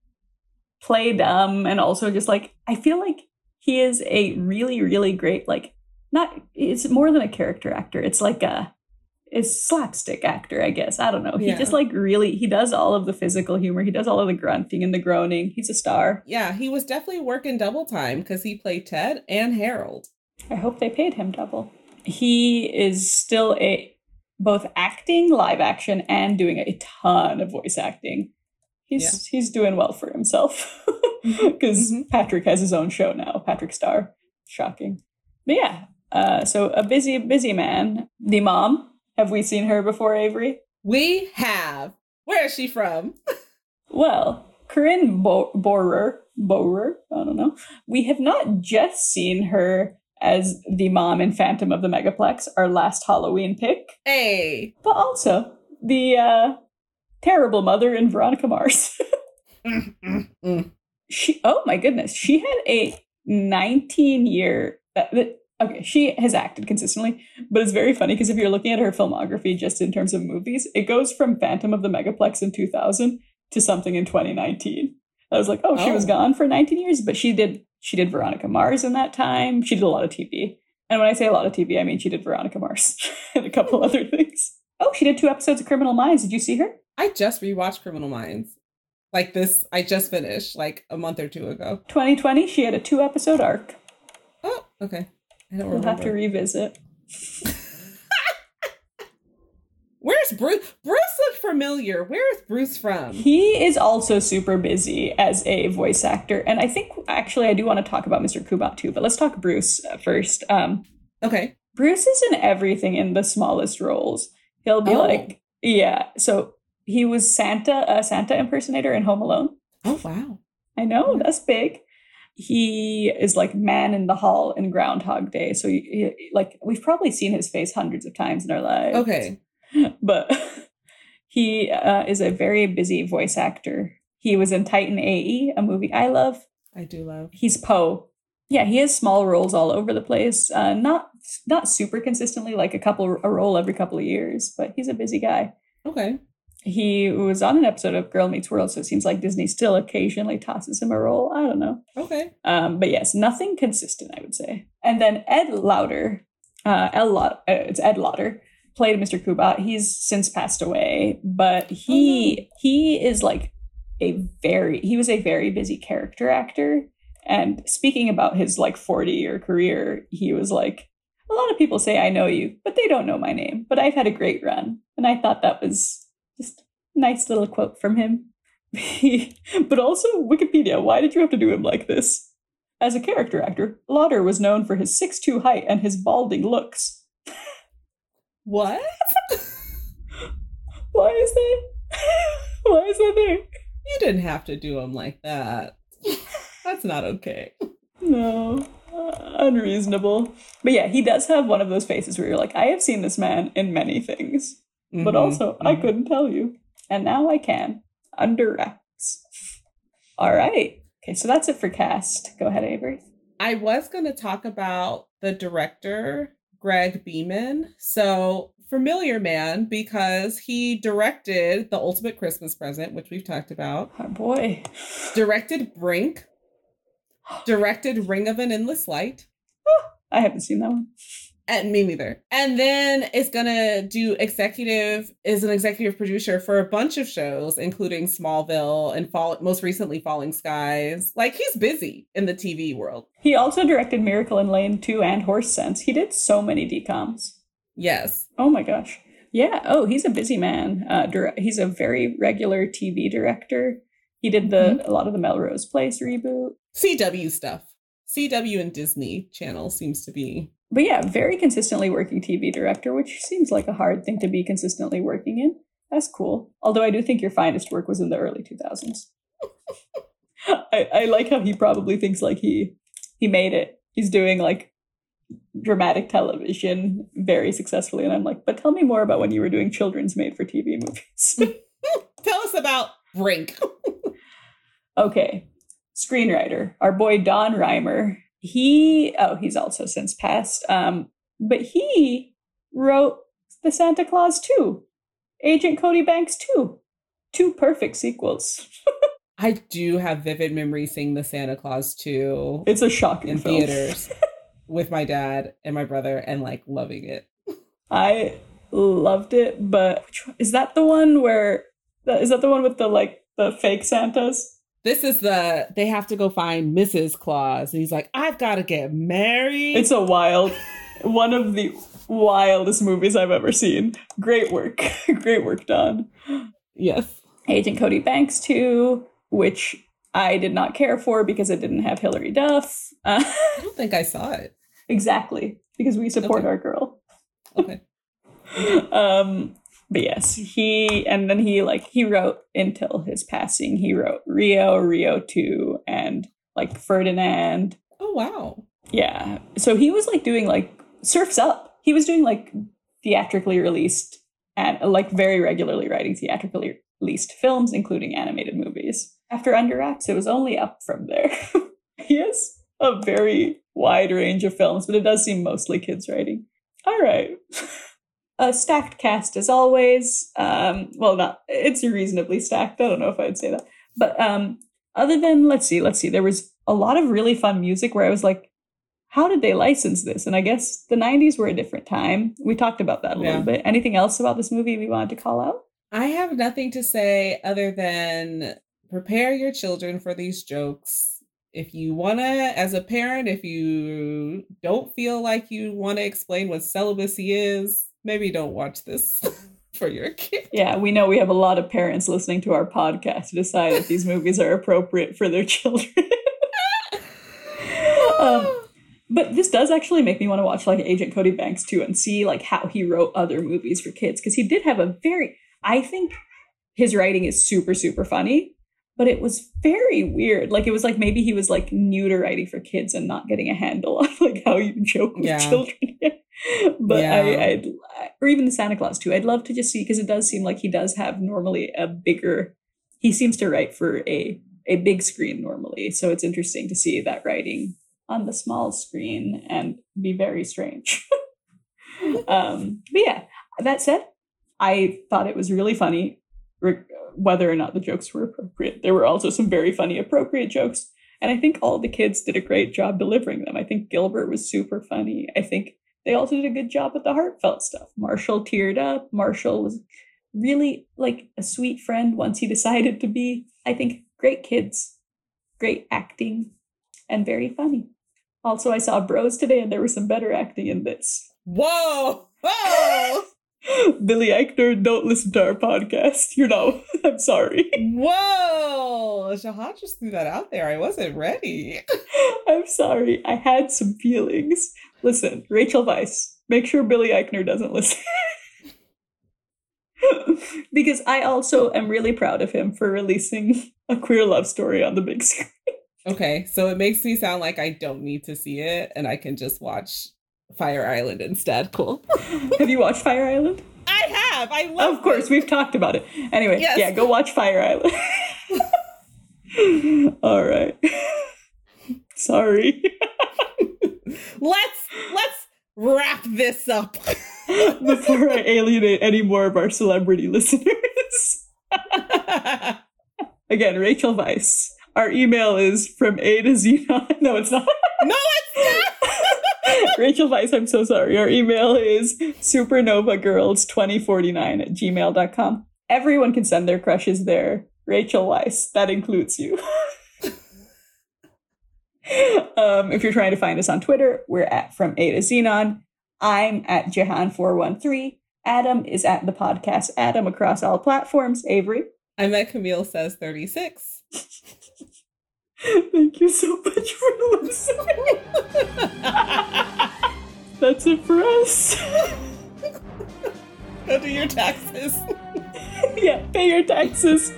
[SPEAKER 1] play dumb and also just like I feel like he is a really really great like not it's more than a character actor. It's like a is slapstick actor, I guess. I don't know. He
[SPEAKER 2] Yeah.
[SPEAKER 1] just like really he does all of the physical humor. He does all of the grunting and the groaning. He's a star.
[SPEAKER 2] Yeah, he was definitely working double time because he played Ted and Harold.
[SPEAKER 1] I hope they paid him double. He is still a both acting live action and doing a ton of voice acting. He's he's doing well for himself *laughs* because
[SPEAKER 2] Mhm.
[SPEAKER 1] Patrick has his own show now. Patrick Star, shocking. But yeah, uh, so a busy busy man. The mom, have we seen her before, Avery?
[SPEAKER 2] We have. Where is she from? *laughs*
[SPEAKER 1] Well, Corinne Bo- Bohrer, Bohrer, I don't know. We have not just seen her as the mom in Phantom of the Megaplex, our last Halloween pick,
[SPEAKER 2] Hey.
[SPEAKER 1] but also the uh, terrible mother in Veronica Mars.
[SPEAKER 2] Mm, mm, mm.
[SPEAKER 1] she, oh my goodness, she had a 19 year. Uh, okay, she has acted consistently, but it's very funny because if you're looking at her filmography just in terms of movies, it goes from Phantom of the Megaplex in 2000 to something in 2019. I was like, oh, she was
[SPEAKER 2] Oh.
[SPEAKER 1] gone for 19 years, but she did she did Veronica Mars in that time. She did a lot of TV. And when I say a lot of TV, I mean she did Veronica Mars *laughs* and a couple *laughs* other things. Oh, she did two episodes of Criminal Minds. Did you see her?
[SPEAKER 2] I just rewatched Criminal Minds. Like this, I just finished like a month or two ago.
[SPEAKER 1] 2020, she had a two episode arc.
[SPEAKER 2] Oh, okay. I don't
[SPEAKER 1] We'll
[SPEAKER 2] remember.
[SPEAKER 1] have to revisit. *laughs*
[SPEAKER 2] Where's Bruce? Bruce looked familiar. Where is Bruce from?
[SPEAKER 1] He is also super busy as a voice actor. And I think actually I do want to talk about Mr. Kubat too, but let's talk Bruce uh, first. Um,
[SPEAKER 2] Okay.
[SPEAKER 1] Bruce is in everything in the smallest roles. He'll be
[SPEAKER 2] Oh.
[SPEAKER 1] like, yeah. So he was Santa, a Santa impersonator in Home Alone.
[SPEAKER 2] Oh wow.
[SPEAKER 1] I know
[SPEAKER 2] Yeah.
[SPEAKER 1] that's big. He is like man in the hall in Groundhog Day. So he, he- like we've probably seen his face hundreds of times in our lives.
[SPEAKER 2] Okay. *laughs*
[SPEAKER 1] but *laughs* he uh, is a very busy voice actor. He was in Titan AE, a movie I love.
[SPEAKER 2] I do love.
[SPEAKER 1] He's Poe. Yeah, he has small roles all over the place. Uh, not not super consistently, like a couple a role every couple of years, but he's a busy guy.
[SPEAKER 2] Okay.
[SPEAKER 1] He was on an episode of Girl Meets World, so it seems like Disney still occasionally tosses him a role. I don't know.
[SPEAKER 2] Okay.
[SPEAKER 1] Um, but yes, nothing consistent, I would say. And then Ed Lauter, uh, El Laud- uh, it's Ed Lauter, played Mr. Kubat. He's since passed away, but he he is like a very he was a very busy character actor. And speaking about his like 40 year career, he was like, a lot of people say I know you, but they don't know my name. But I've had a great run. And I thought that was just a nice little quote from him. *laughs* but also Wikipedia, why did you have to do him like this? As a character actor, Lauter was known for his 6'2 height and his balding looks.
[SPEAKER 2] What? *laughs*
[SPEAKER 1] Why is that? *laughs* Why is that there?
[SPEAKER 2] You didn't have to do him like that. That's not okay.
[SPEAKER 1] No, uh, unreasonable. But yeah, he does have one of those faces where you're like, I have seen this man in many things, but
[SPEAKER 2] Mhm,
[SPEAKER 1] also I
[SPEAKER 2] mhm.
[SPEAKER 1] couldn't tell you. And now I can, under wraps. All right. Okay, so that's it for cast. Go ahead, Avery.
[SPEAKER 2] I was going to talk about the director, Greg Beeman. So, familiar man because he directed The Ultimate Christmas Present, which we've talked about,
[SPEAKER 1] Oh boy.
[SPEAKER 2] directed Brink, directed Ring of an Endless Light.
[SPEAKER 1] I haven't seen that one.
[SPEAKER 2] And me neither. And then it's gonna do executive is an executive producer for a bunch of shows, including Smallville and fall most recently Falling Skies. Like he's busy in the TV world.
[SPEAKER 1] He also directed Miracle in Lane 2 and Horse Sense. He did so many DCOMs.
[SPEAKER 2] Yes.
[SPEAKER 1] Oh my gosh. Yeah. Oh, he's a busy man. Uh, dir- he's a very regular TV director. He did the a lot of the Melrose Place reboot.
[SPEAKER 2] CW stuff. CW and Disney Channel seems to be.
[SPEAKER 1] But yeah, very consistently working TV director, which seems like a hard thing to be consistently working in. That's cool. Although I do think your finest work was in the early 2000s. *laughs* I, I like how he probably thinks like he he made it. He's doing like dramatic television very successfully, and I'm like, but tell me more about when you were doing children's made for TV movies. *laughs*
[SPEAKER 2] Tell us about Brink. *laughs*
[SPEAKER 1] okay, screenwriter, our boy Don Rhymer. He oh he's also since passed. Um, but he wrote the Santa Claus 2, Agent Cody Banks 2, two perfect sequels. *laughs*
[SPEAKER 2] I do have vivid memories seeing the Santa Claus 2
[SPEAKER 1] It's a shocking
[SPEAKER 2] in
[SPEAKER 1] film.
[SPEAKER 2] theaters *laughs* with my dad and my brother and like loving it.
[SPEAKER 1] I loved it, but is that the one where is that the one with the like the fake Santas?
[SPEAKER 2] This is the they have to go find Mrs. Claus, and he's like, I've got to get married.
[SPEAKER 1] It's a wild, one of the wildest movies I've ever seen. Great work, *laughs* great work done.
[SPEAKER 2] yes,
[SPEAKER 1] Agent Cody Banks too, which I did not care for because it didn't have Hilary Duff. Uh,
[SPEAKER 2] I don't think I saw it. *laughs*
[SPEAKER 1] exactly, because we support
[SPEAKER 2] Okay.
[SPEAKER 1] our girl.
[SPEAKER 2] Okay, *laughs*
[SPEAKER 1] um but yes he and then he like he wrote until his passing he wrote rio rio 2 and like ferdinand
[SPEAKER 2] oh wow,
[SPEAKER 1] Yeah. So he was like doing like Surfs Up. He was doing like theatrically released and like very regularly writing theatrically released films, including animated movies. After Under Acts, it was only up from there. *laughs* he has a very wide range of films, but it does seem mostly kids writing. All right. *laughs* a stacked cast as always. Um, well, not it's reasonably stacked. I don't know if I'd say that, but um, other than let's see, let's see, there was a lot of really fun music where I was like, how did they license this? And I guess the 90s were a different time. We talked about that a
[SPEAKER 2] Yeah.
[SPEAKER 1] little bit. Anything else about this movie we wanted to call out?
[SPEAKER 2] I have nothing to say other than prepare your children for these jokes. If you want to, as a parent, if you don't feel like you want to explain what celibacy is, maybe don't watch this *laughs* for your kid.
[SPEAKER 1] Yeah, we know we have a lot of parents listening to our podcast to decide if these movies are appropriate for their *laughs* children. *laughs* um, but this does actually make me want to watch like Agent Cody Banks too and see like how he wrote other movies for kids because he did have a very I think his writing is super super funny, but it was very weird. Like it was like maybe he was like new to writing for kids and not getting a handle on *laughs* like how you joke with
[SPEAKER 2] Yeah.
[SPEAKER 1] children. *laughs* but
[SPEAKER 2] Yeah.
[SPEAKER 1] I, I'd or even the Santa Claus too. I'd love to just see because it does seem like he does have normally a bigger. He seems to write for a a big screen normally, so it's interesting to see that writing on the small screen and be very strange. *laughs* um, but yeah, that said, I thought it was really funny, re- whether or not the jokes were appropriate. There were also some very funny appropriate jokes, and I think all the kids did a great job delivering them. I think Gilbert was super funny. I think they also did a good job with the heartfelt stuff. Marshall teared up. Marshall was really like a sweet friend once he decided to be. I think great kids, great acting, and very funny. Also, I saw Bros today, and there was some better acting in this.
[SPEAKER 2] Whoa! Whoa! *laughs* *laughs*
[SPEAKER 1] Billy Eichner, don't listen to our podcast. You know, *laughs* I'm sorry.
[SPEAKER 2] Whoa! Shahan just threw that out there. I wasn't ready. *laughs*
[SPEAKER 1] I'm sorry. I had some feelings. Listen, Rachel Weisz, make sure Billy Eichner doesn't listen. because I also am really proud of him for releasing a queer love story on the big screen.
[SPEAKER 2] Okay, so it makes me sound like I don't need to see it and I can just watch Fire Island instead. Cool. *laughs*
[SPEAKER 1] Have you watched Fire Island?
[SPEAKER 2] I have. I love
[SPEAKER 1] Of course, we've talked about it. Anyway,
[SPEAKER 2] Yes.
[SPEAKER 1] yeah, go watch Fire Island. *laughs* All right. *laughs* Sorry.
[SPEAKER 2] Let's let's wrap this up.
[SPEAKER 1] Before I alienate any more of our celebrity listeners. Again, Rachel Weiss. Our email is from A to Xenon. No, it's not.
[SPEAKER 2] no, it's not. *laughs*
[SPEAKER 1] Rachel Weiss, I'm so sorry. Our email is supernovagirls2049 at gmail.com. Everyone can send their crushes there. Rachel Weiss, that includes you. *laughs* um, if you're trying to find us on Twitter, we're at From A to Xenon. I'm at Jahan413. Adam is at the podcast Adam across all platforms. Avery,
[SPEAKER 2] I'm at Camille says 36. *laughs*
[SPEAKER 1] thank you so much for listening. That's it for us.
[SPEAKER 2] Go do your taxes.
[SPEAKER 1] yeah, pay your taxes.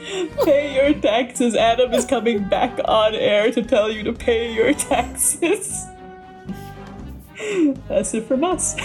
[SPEAKER 1] Pay your taxes. Adam is coming back on air to tell you to pay your taxes. That's it from us.